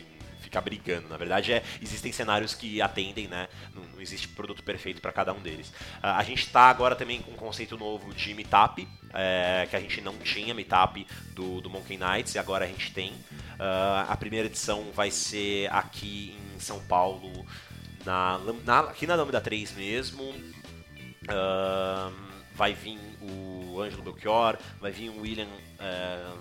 ficar brigando. Na verdade, é, existem cenários que atendem, né? Não, não existe produto perfeito para cada um deles. Uh, a gente está agora também com um conceito novo de meetup, é, que a gente não tinha meetup do, do Monkey Nights e agora a gente tem. Uh, a primeira edição vai ser aqui em São Paulo, na, na, aqui na Lambda 3 mesmo. Uh, vai vir o Ângelo Belchior, vai vir o William é,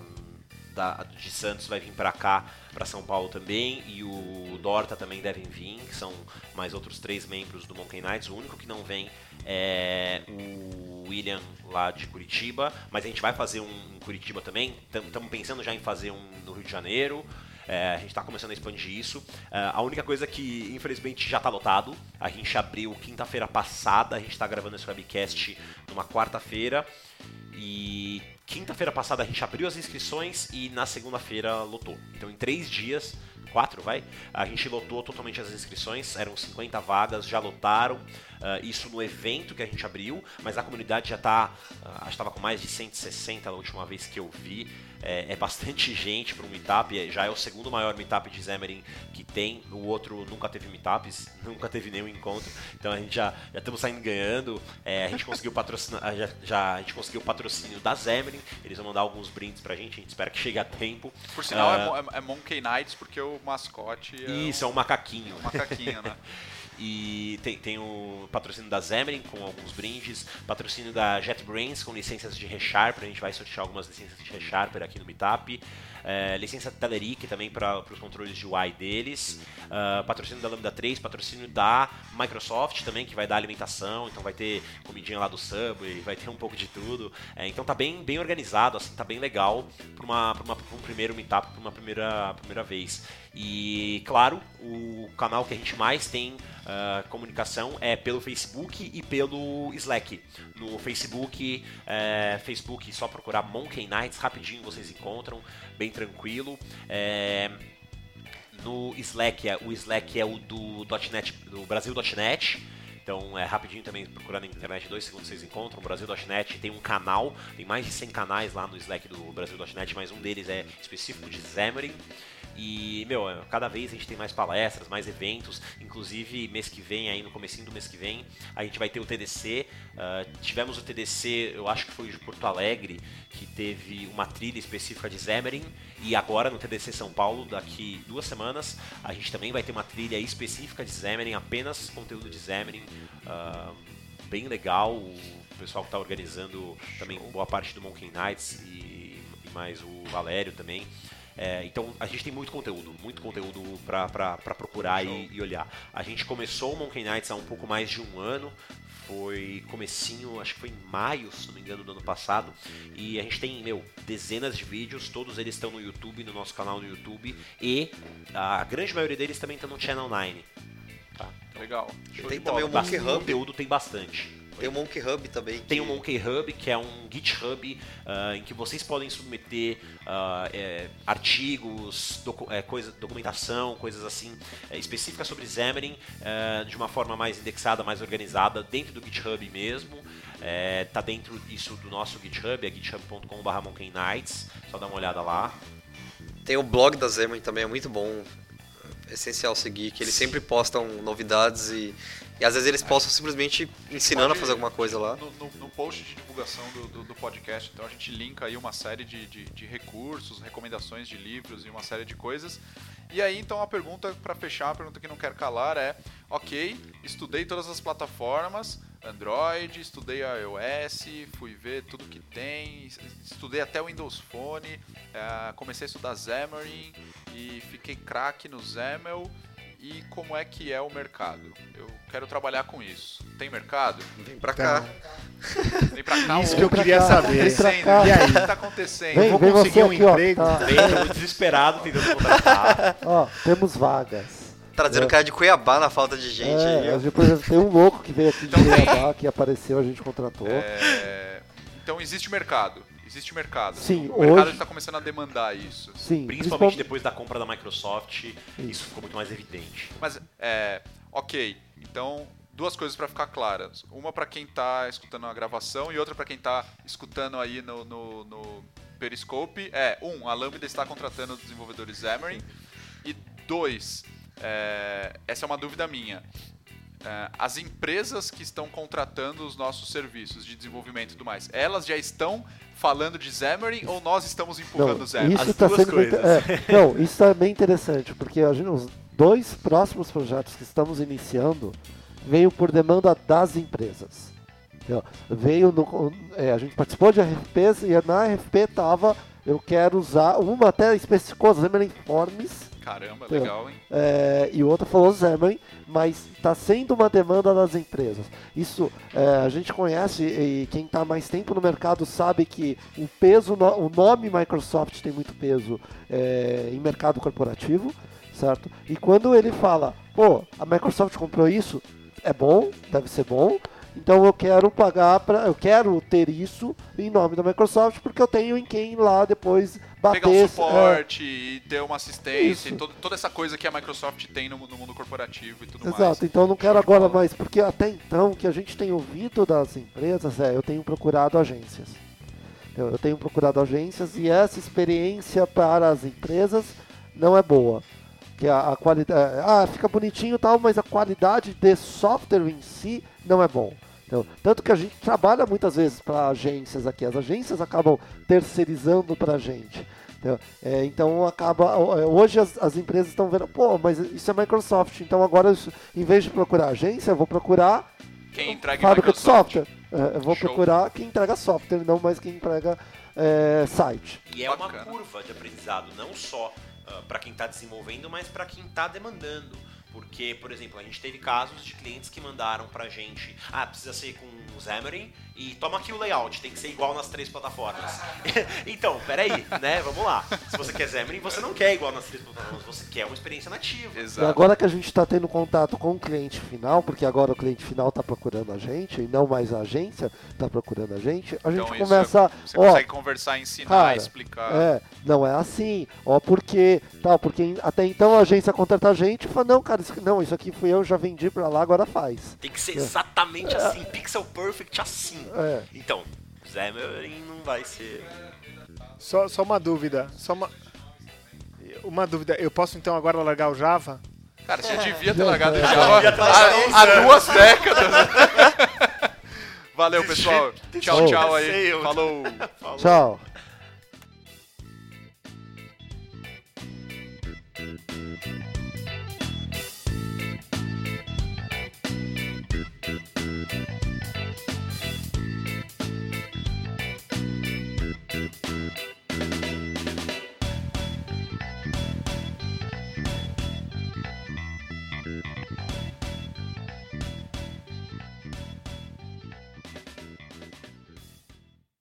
da, de Santos, vai vir para cá, para São Paulo também, e o Dorta também devem vir, que são mais outros três membros do Monkey Knights. O único que não vem é o William lá de Curitiba, mas a gente vai fazer um em Curitiba também. Estamos pensando já em fazer um no Rio de Janeiro. É, a gente está começando a expandir isso. É, a única coisa que, infelizmente, já está lotado. A gente abriu quinta-feira passada, a gente está gravando esse webcast numa quarta-feira. E quinta-feira passada a gente abriu as inscrições e na segunda-feira lotou. Então, em três dias, quatro, vai. A gente lotou totalmente as inscrições, eram 50 vagas, já lotaram. Uh, isso no evento que a gente abriu, mas a comunidade já está, uh, que estava com mais de 160 na última vez que eu vi. É, é bastante gente para um meetup, é, já é o segundo maior meetup de Xamarin que tem. O outro nunca teve meetups, nunca teve nenhum encontro, então a gente já, já estamos saindo ganhando. É, a gente conseguiu patrocinar, já, já, a gente conseguiu o patrocínio da Xamarin, eles vão mandar alguns brindes pra gente, a gente espera que chegue a tempo. Por sinal, é, é Monkey Knights, porque o mascote é Isso, um, é um macaquinho. Um macaquinho, né? E tem, tem o patrocínio da Xamarin com alguns brindes, patrocínio da JetBrains com licenças de ReSharper, a gente vai sortear algumas licenças de ReSharper aqui no Meetup. É, licença Telerik também para os controles de UI deles, uh, patrocínio da Lambda 3, patrocínio da Microsoft também, que vai dar alimentação, então vai ter comidinha lá do Subway, vai ter um pouco de tudo. É, então tá bem, bem organizado, assim, tá bem legal para uma, uma, um primeiro meetup, para uma primeira, primeira vez. E claro, o canal que a gente mais tem uh, comunicação é pelo Facebook e pelo Slack. No Facebook, é, Facebook só procurar Monkey Nights, rapidinho vocês encontram, bem tranquilo. É, no Slack, é, o Slack é o do, .NET, do Brasil.net. Então é rapidinho também procurando na internet, dois segundos vocês encontram. Brasil.net tem um canal, tem mais de 100 canais lá no Slack do Brasil.net, mas um deles é específico de Xamarin. E, meu, cada vez a gente tem mais palestras, mais eventos. Inclusive, mês que vem, aí no comecinho do mês que vem, a gente vai ter o TDC. Uh, ah, tivemos o TDC, eu acho que foi de Porto Alegre, que teve uma trilha específica de Xamarin. E agora no TDC São Paulo, daqui duas semanas, a gente também vai ter uma trilha específica de Xamarin, apenas conteúdo de Xamarin. Uh, bem legal. O pessoal que está organizando também boa parte do Monkey Nights e, e mais o Valério também. É, então a gente tem muito conteúdo, muito conteúdo para procurar e, e, olhar. A gente começou o Monkey Nights há um pouco mais de um ano, foi comecinho, acho que foi em maio, se não me engano, do ano passado. E a gente tem, meu, dezenas de vídeos, todos eles estão no YouTube, no nosso canal no YouTube. E a grande maioria deles também estão no Channel 9. Tá? Então, Legal. Show tem também o Monkey Hub. conteúdo tem bastante. Tem o Monkey Hub também. Que... Tem o Monkey Hub, que é um GitHub uh, em que vocês podem submeter uh, é, artigos, docu é, coisa, documentação, coisas assim é, específicas sobre Xamarin uh, de uma forma mais indexada, mais organizada dentro do GitHub mesmo. É, tá dentro disso do nosso GitHub, é github.com.br monkeynights, só dá uma olhada lá. Tem o blog da Xamarin também, é muito bom, é essencial seguir, que eles sempre postam novidades e e às vezes eles possam simplesmente ensinando a fazer alguma coisa lá. No, no, no post de divulgação do, do, do, podcast, então a gente linka aí uma série de, de, de, recursos, recomendações de livros e uma série de coisas. E aí então a pergunta para fechar, a pergunta que não quero calar é: ok, estudei todas as plataformas, Android, estudei iOS, fui ver tudo que tem, estudei até o Windows Phone, uh, comecei a estudar Xamarin e fiquei craque no XAML e como é que é o mercado. Eu quero trabalhar com isso. Tem mercado? Vem pra cá. Vem pra cá. Isso que eu queria cá, saber. E aí? O que tá acontecendo? Vem, Vou vem conseguir um aqui, emprego. Ó, tá. Vem, desesperado tentando contratar. Ó, temos vagas. Trazendo é. cara de Cuiabá na falta de gente. É, aí, por exemplo, tem um louco que veio aqui de então, Cuiabá, que apareceu, a gente contratou. É... Então existe mercado. Existe mercado. Sim, o mercado está começando a demandar isso. Sim, principalmente depois da compra da Microsoft, isso, isso ficou muito mais evidente. Mas, é, ok, então duas coisas para ficar claras. Uma para quem está escutando a gravação e outra para quem está escutando aí no, no, no, Periscope. É, um, a Lambda está contratando desenvolvedores Xamarin. E dois, é, essa é uma dúvida minha. É, as empresas que estão contratando os nossos serviços de desenvolvimento e tudo mais, elas já estão falando de Xamarin ou nós estamos empurrando Xamarin? Isso está sendo bem, é, não, isso está bem interessante, porque a gente, os dois próximos projetos que estamos iniciando veio por demanda das empresas. Veio no, é, a gente participou de RFPs e na RFP estava eu quero usar uma até especificou Xamarin Forms Caramba, legal, hein? É, e o outro falou Xamarin, mas está sendo uma demanda das empresas. Isso é, a gente conhece e quem está mais tempo no mercado sabe que o peso, o nome Microsoft tem muito peso é, em mercado corporativo, certo? E quando ele fala, pô, a Microsoft comprou isso, é bom, deve ser bom. Então eu quero pagar para, eu quero ter isso em nome da Microsoft porque eu tenho em quem lá depois bater. Pegar um é, suporte e ter uma assistência, Isso. e todo- toda essa coisa que a Microsoft tem no, no mundo corporativo e tudo Exato, mais. então eu não quero agora bola. mais, porque até então o que a gente tem ouvido das empresas é eu tenho procurado agências. Eu, eu tenho procurado agências e essa experiência para as empresas não é boa. Que a, a qualidade. Ah, fica bonitinho e tal, mas a qualidade de software em si não é bom. Então, tanto que a gente trabalha muitas vezes para agências aqui. As agências acabam terceirizando para a gente. Entendeu? É, então acaba. Hoje as, as empresas estão vendo, pô, mas isso é Microsoft, então agora isso- em vez de procurar agência, eu vou procurar Quem entrega fábrica de Microsoft. software. É, eu vou Show. procurar quem entrega software, não mais quem entrega é, site. E é uma Bacana. curva de aprendizado, não só para quem está desenvolvendo, mas para quem está demandando. Porque, por exemplo, a gente teve casos de clientes que mandaram pra gente, ah, precisa ser com o Xamarin e toma aqui o layout, tem que ser igual nas três plataformas. então, peraí, né? Vamos lá. Se você quer Xamarin, você não quer igual nas três plataformas, você quer uma experiência nativa. E Exato. agora que a gente está tendo contato com o cliente final, porque agora o cliente final está procurando a gente, e não mais a agência está procurando a gente, a gente Então começa. é- você ó, consegue conversar, ensinar, cara, explicar. É, não é assim. Ó, porque, tal, porque até então a agência contrata a gente e fala, não, cara, isso, não, isso aqui fui eu, já vendi pra lá, agora faz. Tem que ser exatamente assim, pixel perfect assim. É. Então, Xamarin não vai ser. Só, só uma dúvida. Só uma. Uma dúvida. Eu posso então agora largar o Java? Cara, você devia ter largado É. Java Devia ter largado uns há, há duas décadas. Valeu, pessoal. Tchau, tchau aí. Sei, Falou. Tchau.